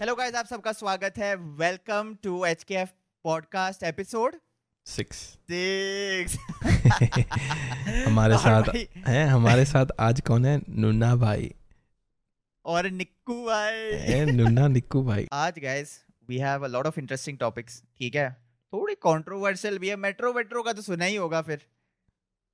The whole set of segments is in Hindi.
हेलो गाइस आप सबका स्वागत है. Welcome to H K F podcast episode six six हमारे साथ है हमारे साथ आज कौन है? नुन्ना भाई। और निक्कू भाई। है नुन्ना निक्कू भाई। आज guys we have a lot of interesting topics ठीक है? थोड़ी कंट्रोवर्शियल भी है. मेट्रो वेट्रो का तो सुना ही होगा फिर.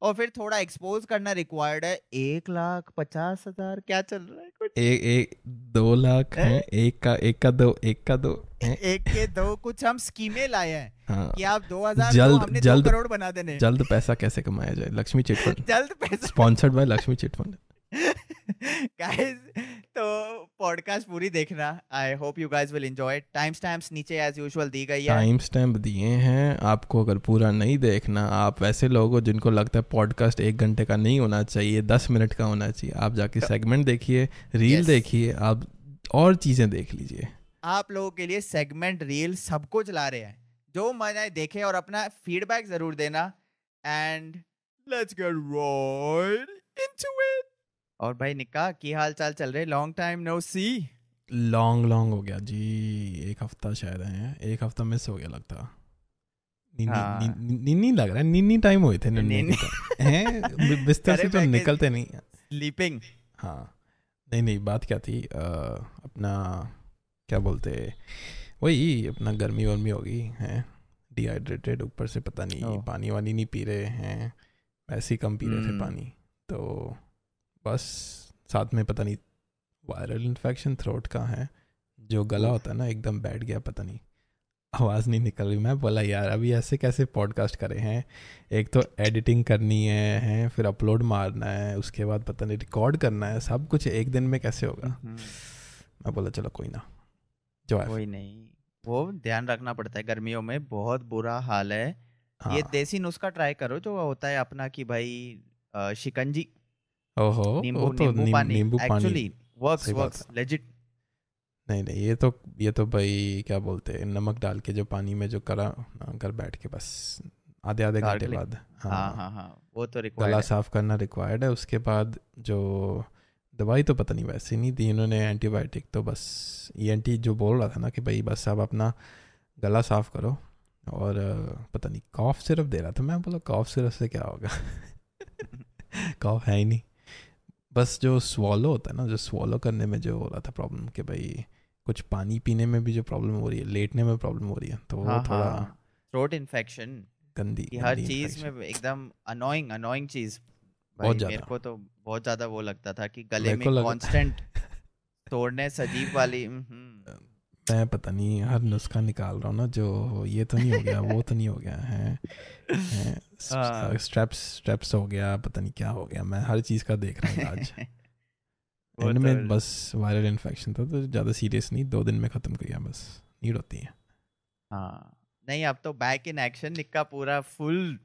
और फिर थोड़ा एक्सपोज करना रिक्वायर्ड है। एक लाख पचास हज़ार क्या चल रहा है कुछ? एक एक दो लाख है? एक का एक का दो एक का दो एक के दो कुछ हम स्कीमें लाए हैं हाँ। कि आप दो हज़ार जल्द- हमने जल्द- करोड़ बना देने। जल्द पैसा कैसे कमाया जाए? लक्ष्मी चिटफंड जल्द पैसा। Sponsored by Lakshmi chit fund guys तो पॉडकास्ट पूरी देखना। I hope you guys will enjoy time stamps नीचे एज यूजुअल दी गई है। टाइम स्टैम्प दिए हैं। आपको अगर पूरा नहीं देखना आप वैसे लोग हो जिनको लगता है पॉडकास्ट एक घंटे का नहीं होना चाहिए दस मिनट का होना चाहिए आप जाके सेगमेंट देखिए रील Yes. देखिए आप और चीज़ें देख लीजिए। आप लोगों के लिए सेगमेंट रील सब कुछ ला रहे हैं। जो मन आए देखे और अपना फीडबैक ज़रूर देना। And let's get right into it और भाई निक्का की हाल चाल चल रहे? Long time no see long long हो गया। जी एक हफ़्ता शायद है। एक हफ़्ता मिस हो गया लगता। नीनी हाँ। लग रहा है। नीनी टाइम हुए थे। हैं? बिस्तर से तो निकलते नहीं। स्लीपिंग हाँ। नहीं नहीं बात क्या थी? अ, अपना क्या बोलते? वही अपना गर्मी वर्मी होगी हैं? डिहाइड्रेटेड ऊपर से पता नहीं पानी वानी नहीं पी रहे हैं। वैसे ही कम पी रहे थे हम्म। पानी। तो बस साथ में पता नहीं वायरल इन्फेक्शन थ्रोट का है जो गला होता है ना एकदम बैठ गया पता नहीं। आवाज़ नहीं निकल रही। मैं बोला यार अभी ऐसे कैसे पॉडकास्ट करे हैं? एक तो एडिटिंग करनी है हैं? फिर अपलोड मारना है उसके बाद पता नहीं रिकॉर्ड करना है सब कुछ एक दिन में कैसे होगा? मैं बोला चलो कोई ना जो है। कोई नहीं वो ध्यान रखना पड़ता है गर्मियों में बहुत बुरा हाल है। हाँ। ये देसी नुस्खा ट्राई करो जो होता है अपना कि भाई शिकंजी ओहो नींबू तो नींबू पानी। एक्चुअली वर्क्स वर्क्स लेजिट नहीं नहीं ये तो ये तो भाई क्या बोलते हैं नमक डाल के जो पानी में जो करा हाँ, घर बैठ के बस आधे आधे घंटे बाद हाँ। हाँ हाँ वो तो गला साफ़ करना रिक्वायर्ड है उसके बाद जो दवाई तो पता नहीं वैसे नहीं दी इन्होंने एंटीबायोटिक तो बस ईएनटी जो बोल रहा था ना कि भाई बस आप अपना गला साफ़ करो और पता नहीं कॉफ सिरप दे रहा था मैं बोला कॉफ सिरप से क्या होगा? कॉफ है ही नहीं। बस जो स्वॉलो होता है ना जो स्वॉलो करने में जो हो रहा था प्रॉब्लम कि भाई कुछ पानी पीने में भी जो प्रॉब्लम हो रही है लेटने में प्रॉब्लम हो रही है तो वो हाँ थोड़ा हाँ। थ्रोट इन्फेक्शन गंदी कि हर चीज़ में एकदम अनोइंग अनोइंग चीज़। बहुत ज़्यादा। मेरे को तो बहुत ज़्यादा वो लगता था कि गले में कांस्टेंट तोड़ने सजीव वाली हम्म, मैं पता नहीं हर नुस्खा निकाल रहा हूँ ना जो ये तो नहीं हो गया वो तो नहीं हो गया है, है हाँ। स्ट्रेप्स स्ट्रेप्स हो गया पता नहीं क्या हो गया मैं हर चीज़ का देख रहा हूँ आज। एंड में तो- बस वायरल इन्फेक्शन था तो ज़्यादा सीरियस नहीं दो दिन में ख़त्म किया बस नीड होती है। हाँ नहीं अब तो बैक इन एक्शन निक्का पूरा फुल।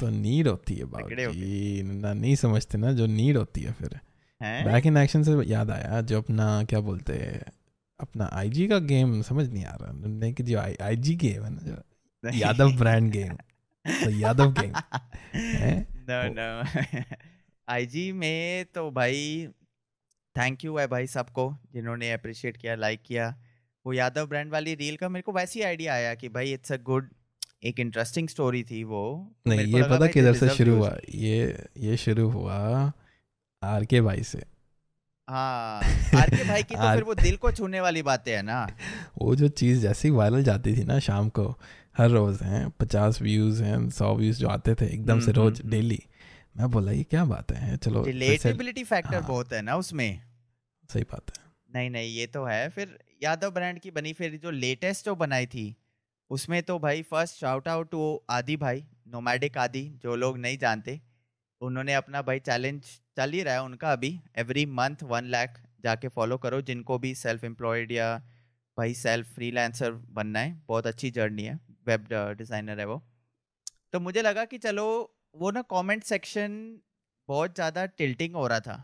तो नीड होती है बाकी ना नहीं समझते ना जो नीड होती है फिर। बैक इन एक्शन से याद आया जो अपना क्या बोलते हैं अपना आईजी का गेम समझ नहीं आ रहा। नहीं कि जो आईजी गेम है ना जो यादव ब्रांड गेम तो Yadav game no no IG में तो भाई थैंक यू है भाई सबको जिन्होंने अप्रिशिएट किया लाइक किया। वो यादव ब्रांड वाली रील का मेरे को वैसे ही आइडिया आया कि भाई इट्स अ गुड एक इंटरेस्टिंग स्टोरी थी वो। तो नहीं ये पता किधर से शुरू हुआ? ये ये शुरू हुआ आर के भाई से। हाँ भाई की तो फिर वो दिल को छूने वाली बातें है ना। वो जो चीज़ जैसे ही वायरल जाती थी ना शाम को हर रोज़ हैं पचास व्यूज़ हैं सौ व्यूज़ जो आते थे एकदम से हम्म, रोज हम्म, डेली मैं बोला ये क्या बात है? चलो रिलेटेबिलिटी फैक्टर हाँ। बहुत है ना उसमें। सही बात है। नहीं नहीं ये तो है। फिर यादव ब्रांड की बनी फिर जो लेटेस्ट जो बनाई थी उसमें तो भाई फ़र्स्ट शाउट आउट टू आदि भाई नोमैडिक आदि जो लोग नहीं जानते। उन्होंने अपना भाई चैलेंज चल ही रहा है उनका अभी। एवरी मंथ वन लाख जाके फॉलो करो जिनको भी सेल्फ एम्प्लॉयड या भाई सेल्फ फ्रीलांसर बनना है। बहुत अच्छी जर्नी है। वेब डिज़ाइनर है वो। तो मुझे लगा कि चलो वो ना कमेंट सेक्शन बहुत ज़्यादा टिल्टिंग हो रहा था।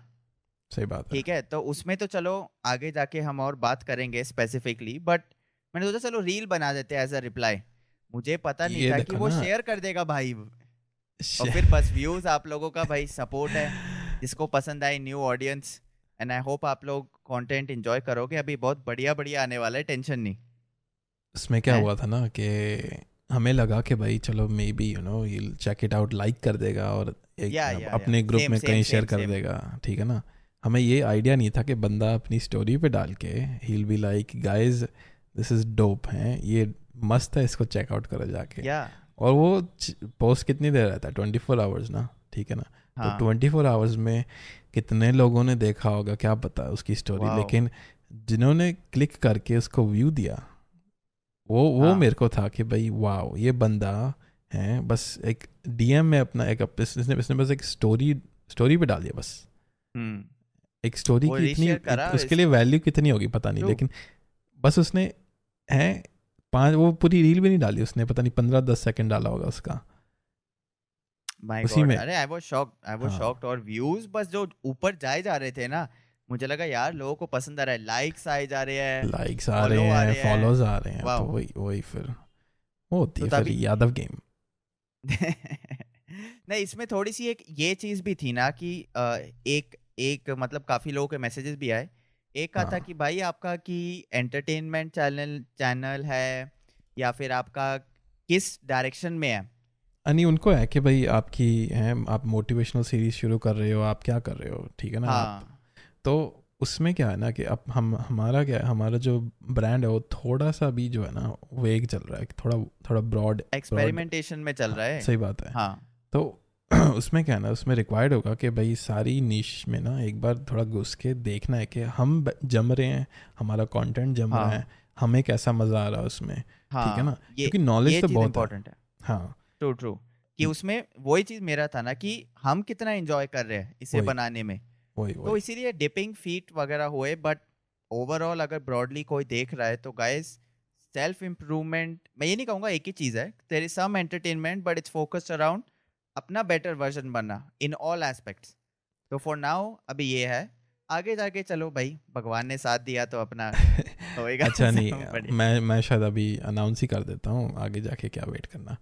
सही बात ठीक है? है तो उसमें तो चलो आगे जाके हम और बात करेंगे स्पेसिफिकली बट मैंने सोचा चलो रील बना देते एज अ रिप्लाई मुझे पता नहीं था कि वो शेयर कर देगा भाई। और फिर बस व्यूज़ आप लोगों का भाई सपोर्ट है। जिसको पसंद आए new audience and I hope आप लोग कंटेंट एंजॉय करोगे। अभी बहुत बढ़िया बढ़िया आने वाला है टेंशन नहीं। उसमें क्या है? हुआ था ना कि हमें लगा कि भाई चलो मे बी यू नो ये चेक इट आउट लाइक कर देगा और एक या, या, अपने या, ग्रुप same, में same, कहीं शेयर कर same. देगा ठीक है ना? हमें ये आइडिया नहीं था कि बंदा अपनी स्टोरी पे डाल के ही be like guys this is dope है। ये मस्त है इसको चेकआउट करो जाके. या और वो पोस्ट कितनी देर रहता है? ट्वेंटी फोर आवर्स ना? ठीक है ना? हाँ तो ट्वेंटी फोर आवर्स में कितने लोगों ने देखा होगा? क्या पता उसकी स्टोरी Wow. लेकिन जिन्होंने क्लिक करके उसको व्यू दिया वो वो हाँ. मेरे को था कि भाई वाह ये बंदा है। बस एक डीएम में अपना एक इसने इसने बस एक स्टोरी स्टोरी पे डाल दिया बस। हम्म। एक स्टोरी की इतनी उसके लिए वैल्यू कितनी होगी पता नहीं लेकिन बस उसने है पाँच वो पूरी रील भी नहीं डाली उसने पता नहीं पंद्रह दस सेकंड डाला होगा उसका। उसी में- अरे I was shocked I was. Shocked और व्यूज़ बस जो ऊपर जाए जा रहे थे ना मुझे लगा यार लोगों को पसंद आ रहा है लाइक्स आए जा रहे हैं लाइक्स आ रहे हैं फॉलोज आ रहे हैं तो वही वही फिर वो होती तो है फिर यादव गेम नहीं इसमें थोड़ी सी एक ये चीज़ भी थी ना कि एक एक मतलब काफ़ी लोगों के मैसेजेस भी आए एक कहा था हाँ। कि भाई आपका कि एंटरटेनमेंट चैनल चैनल है या फिर आपका किस डायरेक्शन में है? नहीं उनको है कि भाई आपकी है आप मोटिवेशनल सीरीज़ शुरू कर रहे हो आप क्या कर रहे हो ठीक है ना? आप, हाँ। तो उसमें क्या है ना कि अब हम हमारा क्या है हमारा जो ब्रांड है वो थोड़ा सा भी जो है ना वेग चल रहा है थोड़ा थोड़ा ब्रॉड एक्सपेरिमेंटेशन में चल रहा है? सही बात है। हाँ। तो उसमें क्या है ना उसमें रिक्वायर्ड होगा कि भाई सारी निश में ना एक बार थोड़ा घुस के देखना है कि हम जम रहे हैं हमारा कंटेंट जम रहा हाँ। है हमें कैसा मज़ा आ रहा है उसमें हाँ ठीक है ना? क्योंकि नॉलेज तो बहुत है। इम्पोर्टेंट है। हाँ। ट्रू ट्रू कि। उसमें वही चीज़ मेरा था ना कि हम कितना एंजॉय कर रहे हैं इसे बनाने में। वही तो इसीलिए डिपिंग फीट वगैरह हुए बट ओवरऑल अगर ब्रॉडली कोई देख रहा है तो गाइस सेल्फ इम्प्रूवमेंट मैं ये नहीं कहूँगा एक ही चीज़ है there is some entertainment but it's focused around अपना बेटर वर्जन बनना इन ऑल एस्पेक्ट्स तो फॉर नाउ अभी ये है। आगे जाके चलो भाई भगवान ने साथ दिया तो अपना होएगा। अच्छा नहीं मैं मैं शायद अभी अनाउंस ही कर देता हूँ आगे जाके क्या वेट करना।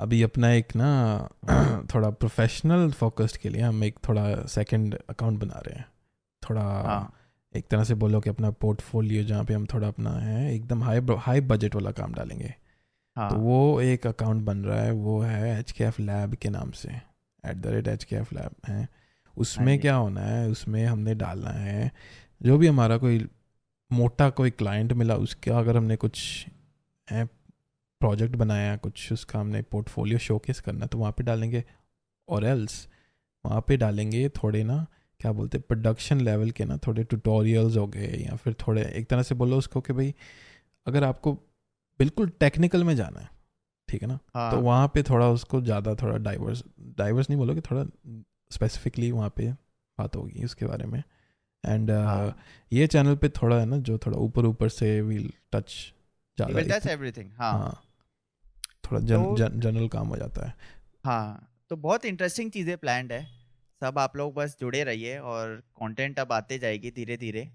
अभी अपना एक ना थोड़ा प्रोफेशनल फोकस्ड के लिए हम एक थोड़ा सेकंड अकाउंट बना रहे हैं। थोड़ा हाँ। एक तरह से बोलो कि अपना पोर्टफोलियो जहाँ पे हम थोड़ा अपना है एकदम हाई हाई बजट वाला काम डालेंगे। हाँ। तो वो एक अकाउंट बन रहा है वो है एच के एफ़ लैब के नाम से। At the rate H K F lab है। उसमें जी। क्या होना है उसमें हमने डालना है जो भी हमारा कोई मोटा कोई क्लाइंट मिला उसका अगर हमने कुछ है प्रोजेक्ट बनाया कुछ उसका हमने पोर्टफोलियो शोकेस करना तो वहाँ पे डालेंगे। और एल्स वहाँ पे डालेंगे थोड़े ना क्या बोलते हैं प्रोडक्शन लेवल के ना थोड़े ट्यूटोरियल्स हो गए या फिर थोड़े एक तरह से बोलो उसको कि भाई अगर आपको बिल्कुल टेक्निकल में जाना है ठीक है ना? हाँ। तो वहाँ पे थोड़ा उसको ज़्यादा थोड़ा डाइवर्स डाइवर्स नहीं बोलोगे थोड़ा स्पेसिफिकली वहाँ पे बात होगी उसके बारे में। एंड हाँ। ये चैनल पे थोड़ा है ना जो थोड़ा ऊपर ऊपर से विल टच ज़्यादा everything हाँ। हाँ। थोड़ा जन, तो- जन, जनरल काम हो जाता है। हाँ तो बहुत इंटरेस्टिंग चीज़ें प्लान है। सब आप लोग बस जुड़े रहिए और कंटेंट अब आते जाएगी धीरे धीरे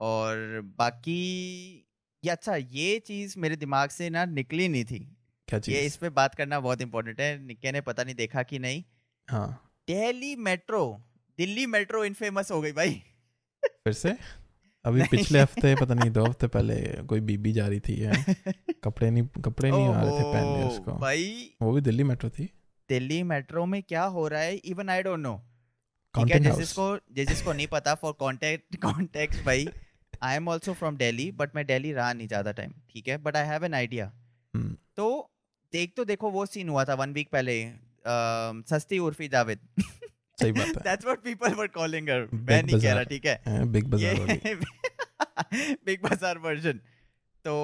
और बाकी ये अच्छा ये चीज़ मेरे दिमाग से ना निकली नहीं थी। क्या चीज़? ये इस पे बात करना बहुत इंपॉर्टेंट है निक्के ने पता नहीं देखा कि नहीं। हाँ। Delhi metro Delhi metro infamous हो गई भाई। फिर से? अभी पिछले हफ़्ते पता नहीं दो हफ़्ते पहले कोई बीबी जा रही थी है कपड़े नहीं कपड़े नहीं आ रहे थे पहनने उसको। भाई। वो भी दिल्ली मेट्रो थी? दिल्ली मेट्रो में क्या हो रहा है? इवन आई डोंट नो ठीक है जिस जिसको जिस जिसको नहीं पता फॉर कॉन्टेक्ट कॉन्टेक्ट भाई। I am also from Delhi but मैं दिल्ली रहा नहीं ज़्यादा टाइम ठीक है? But I have an idea. तो देख तो देखो वो सीन हुआ था वन वीक पहले सस्ती उर्फी जावेद। सही बात है। That's what people were calling her मैं नहीं कह रहा ठीक है? बिग बाज़ार बिग बाज़ार वर्जन तो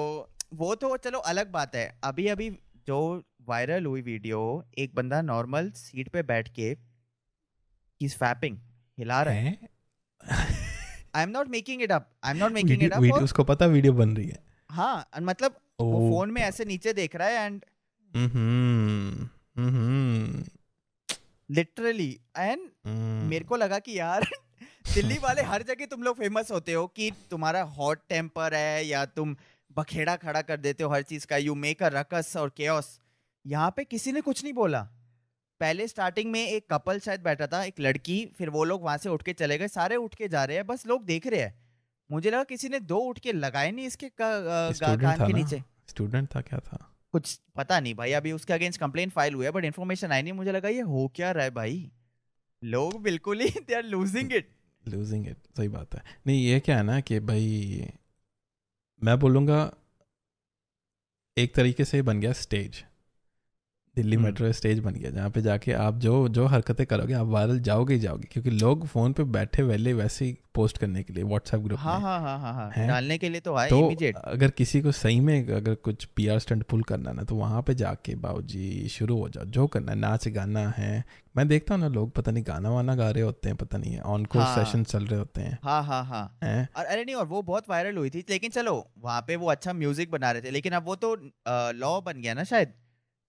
वो तो चलो अलग बात है। अभी अभी जो वायरल हुई वीडियो एक बंदा नॉर्मल सीट पे बैठ के ही फैपिंग हिला रहा हैं? I am not making it up I am not making it up video उसको पता वीडियो बन रही है। हाँ and मतलब वो फ़ोन में ऐसे नीचे देख रहा है एंड लिटरली एंड। मेरे को लगा कि यार दिल्ली वाले हर जगह तुम लोग फ़ेमस होते हो कि तुम्हारा हॉट टेम्पर है या तुम बखेड़ा खड़ा कर देते हो हर चीज़ का। यू मेक अ रकस और केओस यहाँ पे किसी ने कुछ नहीं बोला। पहले स्टार्टिंग में एक कपल शायद बैठा था एक लड़की फिर वो लोग वहाँ से उठ के चले गए सारे उठ के जा रहे हैं बस लोग देख रहे हैं। मुझे लगा किसी ने दो उठ के लगाए नहीं इसके कान के नीचे। स्टूडेंट था क्या था? कुछ पता नहीं भाई अभी उसके अगेंस्ट कंप्लेंट फ़ाइल हुआ है बट इन्फॉर्मेशन आई नहीं मुझे लगा ये हो क्या रहा है भाई? लोग बिल्कुल ही they are losing it losing it सही बात है। नहीं ये क्या है ना कि भाई मैं बोलूँगा एक तरीके से बन गया stage Delhi hmm. Metro stage बन गया जहाँ पे जाके आप जो जो हरकतें करोगे आप वायरल जाओगे ही जाओगे क्योंकि लोग फ़ोन पे बैठे वेले वैसे ही पोस्ट करने के लिए व्हाट्सएप ग्रुप हाँ में। हाँ हाँ हाँ हाँ हैं? डालने के लिए तो आए तो इमीडिएट अगर किसी को सही में अगर कुछ पी आर स्टंट पुल करना ना तो वहाँ पे जाके बाबूजी शुरू हो जाओ जो करना है नाच गाना है। मैं देखता हूँ ना लोग पता नहीं गाना वाना गा रहे होते हैं पता नहीं है ऑन कोर्स। सेशन चल रहे होते हैं। हाँ हाँ हाँ। हैं? और अरे नहीं और वो बहुत वायरल हुई थी लेकिन चलो वहाँ पे वो अच्छा म्यूज़िक बना रहे थे लेकिन अब वो तो लॉ बन गया ना शायद।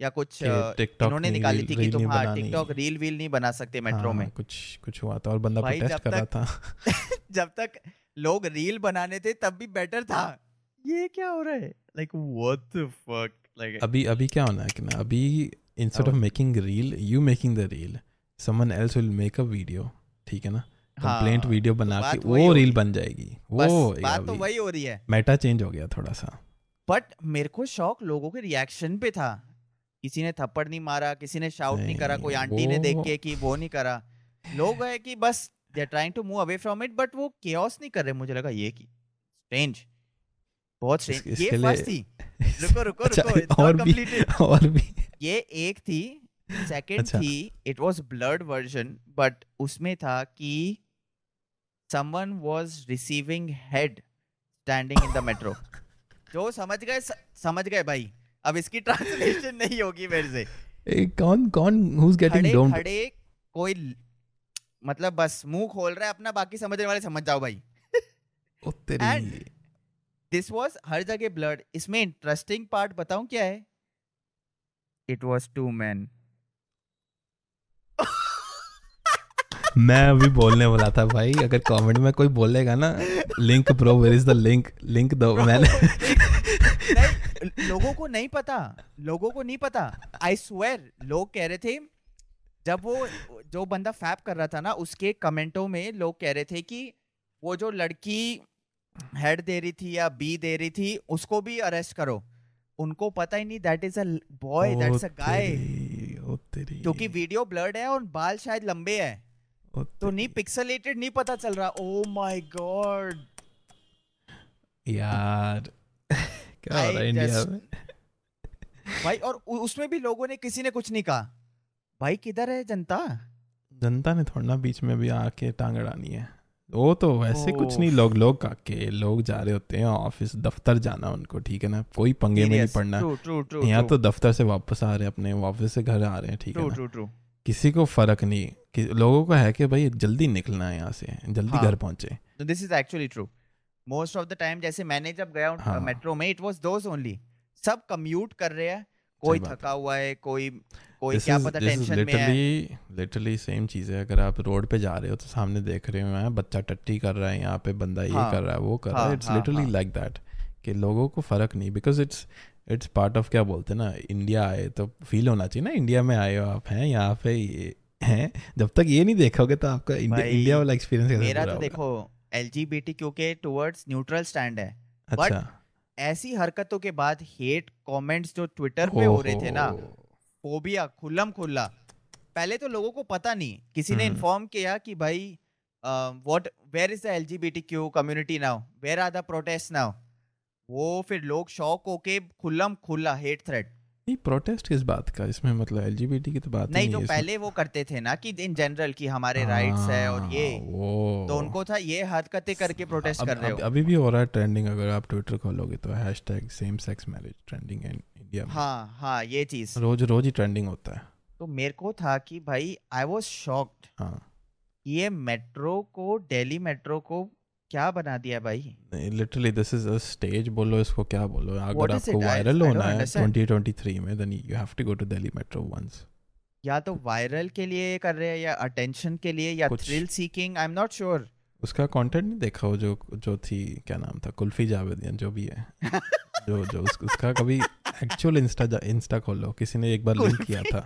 या कुछ इन्होंने निकाली थी कि तुम हाँ टिकटॉक रील वील नहीं बना सकते मेट्रो हाँ, में। कुछ कुछ हुआ था और बंदा प्रोटेस्ट कर रहा था। जब तक लोग रील बनाने थे तब भी बेटर था। ये क्या हो रहा है? Like what the fuck like अभी अभी क्या होना है कि ना अभी इंस्टेड ऑफ़ हाँ। Making reel you making the reel someone else will make a video ठीक है ना? कंप्लेंट वीडियो बना के वो रील बन जाएगी। वो बात तो वही हो रही है। मेटा चेंज हो गया थोड़ा सा। बट मेरे को शौक लोगों के रिएक्शन पे था। किसी ने थप्पड़ नहीं मारा किसी ने शाउट नहीं करा कोई नहीं, आंटी ने देख के कि वो नहीं करा। लोग है कि बस they are trying to move away from it but वो केओस नहीं कर रहे मुझे लगा ये की स्ट्रेंज बहुत स्ट्रेंज ये फ़र्स्ट थी। रुको रुको अच्छा, रुको it's और भी और भी। ये एक थी सेकंड अच्छा। थी it was blurred version but उसमें था कि someone was receiving head standing in the metro जो समझ गए समझ गए भाई। अब इसकी ट्रांसलेशन नहीं होगी मेरे से। ए, कौन कौन हुज गेटिंग डोंट खड़े कोई मतलब बस मुँह खोल रहा है अपना बाकी समझने वाले समझ जाओ भाई। ओ तेरी And- दिस वाज हर जगह ब्लड इसमें इंटरेस्टिंग पार्ट बताऊँ क्या है? इट वाज टू मैन मैं अभी बोलने वाला था भाई अगर कमेंट में कोई बोलेगा ना link bro where is the link link दो मैंने लोगों को नहीं पता लोगों को नहीं पता। आई स्वेर लोग कह रहे थे जब वो जो बंदा फैप कर रहा था ना उसके कमेंटों में लोग कह रहे थे कि वो जो लड़की हेड दे रही थी या बी दे रही थी उसको भी अरेस्ट करो। उनको पता ही नहीं that is a boy that's a guy क्योंकि वीडियो ब्लर्ड है और बाल शायद लंबे है। तो नहीं पिक्सलेटेड नहीं पता चल रहा। ओ माय गॉड यार क्या हो रहा है इंडिया में? भाई और उसमें भी लोगों ने किसी ने कुछ नहीं कहा। भाई किधर है जनता? जनता ने थोड़ा ना बीच में भी आके टांग अड़ानी है। वो तो वैसे कुछ नहीं। लोग लोग काके लोग जा रहे होते हैं ऑफ़िस दफ्तर जाना उनको ठीक है ना? कोई पंगे में नहीं पड़ना। ट्रू ट्रू ट्रू यहाँ तो दफ्तर से वापस आ रहे हैं अपने ऑफ़िस से घर आ रहे हैं ठीक है ना? ट्रू ट्रू किसी को फ़र्क नहीं। कि लोगों को है कि भाई जल्दी निकलना है यहाँ से जल्दी हाँ। घर पहुँचे। This is actually true most of the time जैसे मैंने जब गया हूँ हाँ। मेट्रो में इट वाज दोस ओनली सब कम्यूट कर रहे हैं। कोई थका हुआ है कोई कोई This क्या is- पता टेंशन में है। literally लिटरली सेम चीज़। है अगर आप रोड पे जा रहे हो तो सामने देख रहे हो हैं बच्चा टट्टी कर रहा है यहाँ पे बंदा ये हाँ, कर रहा है वो कर रहा हाँ, इट्स लिटरली। लाइक दैट कि लोगों को फ़र्क नहीं। Because it's it's part of क्या बोलते हैं ना इंडिया आए तो फील होना चाहिए ना इंडिया में आए हो आप हैं यहाँ पे ये हैं। जब तक ये नहीं देखोगे तो आपका इंडिया वाला एक्सपीरियंस कैसे मेरा तो देखो L G B T Q के टूवर्ड्स न्यूट्रल स्टैंड है अच्छा। ऐसी हरकतों के बाद हेट कमेंट्स जो ट्विटर पे हो रहे थे ना फोबिया खुल्लम खुल्ला पहले तो लोगों को पता नहीं किसी ने हम्म। इन्फॉर्म किया कि भाई what where is the LGBTQ community now where are the protest now वो फिर लोग शौक होके खुल्लम खुल्ला हेट थ्रेड नहीं प्रोटेस्ट किस बात का? इसमें मतलब एलजीबीटी की तो बात ही नहीं जो पहले वो करते थे ना कि इन जनरल कि हमारे राइट्स है और ये हाँ, तो उनको था ये हरकतें करके प्रोटेस्ट अब- कर रहे अब- हो। अभी भी हो रहा है ट्रेंडिंग अगर आप ट्विटर खोलोगे तो hash tag same sex marriage trending है इंडिया हाँ हाँ ये चीज़। रोज रोज ही ट्रेंडिंग होता है। तो मेरे को था कि भाई आई वाज शॉक्ड हाँ। ये मेट्रो को दिल्ली मेट्रो को क्या बना दिया भाई? Literally this is a stage बोलो इसको क्या बोलो। अगर आपको वायरल होना है 2023 में then you have to go to Delhi metro once या तो वायरल के लिए कर रहे हैं या अटेंशन के लिए या thrill seeking I am not sure उसका कंटेंट नहीं देखा वो जो जो थी क्या नाम था कुल्फी जावेदियन जो भी है। जो जो उस, उसका कभी एक्चुअल इंस्टा इंस्टा खोलो किसी ने एक बार लिंक किया था।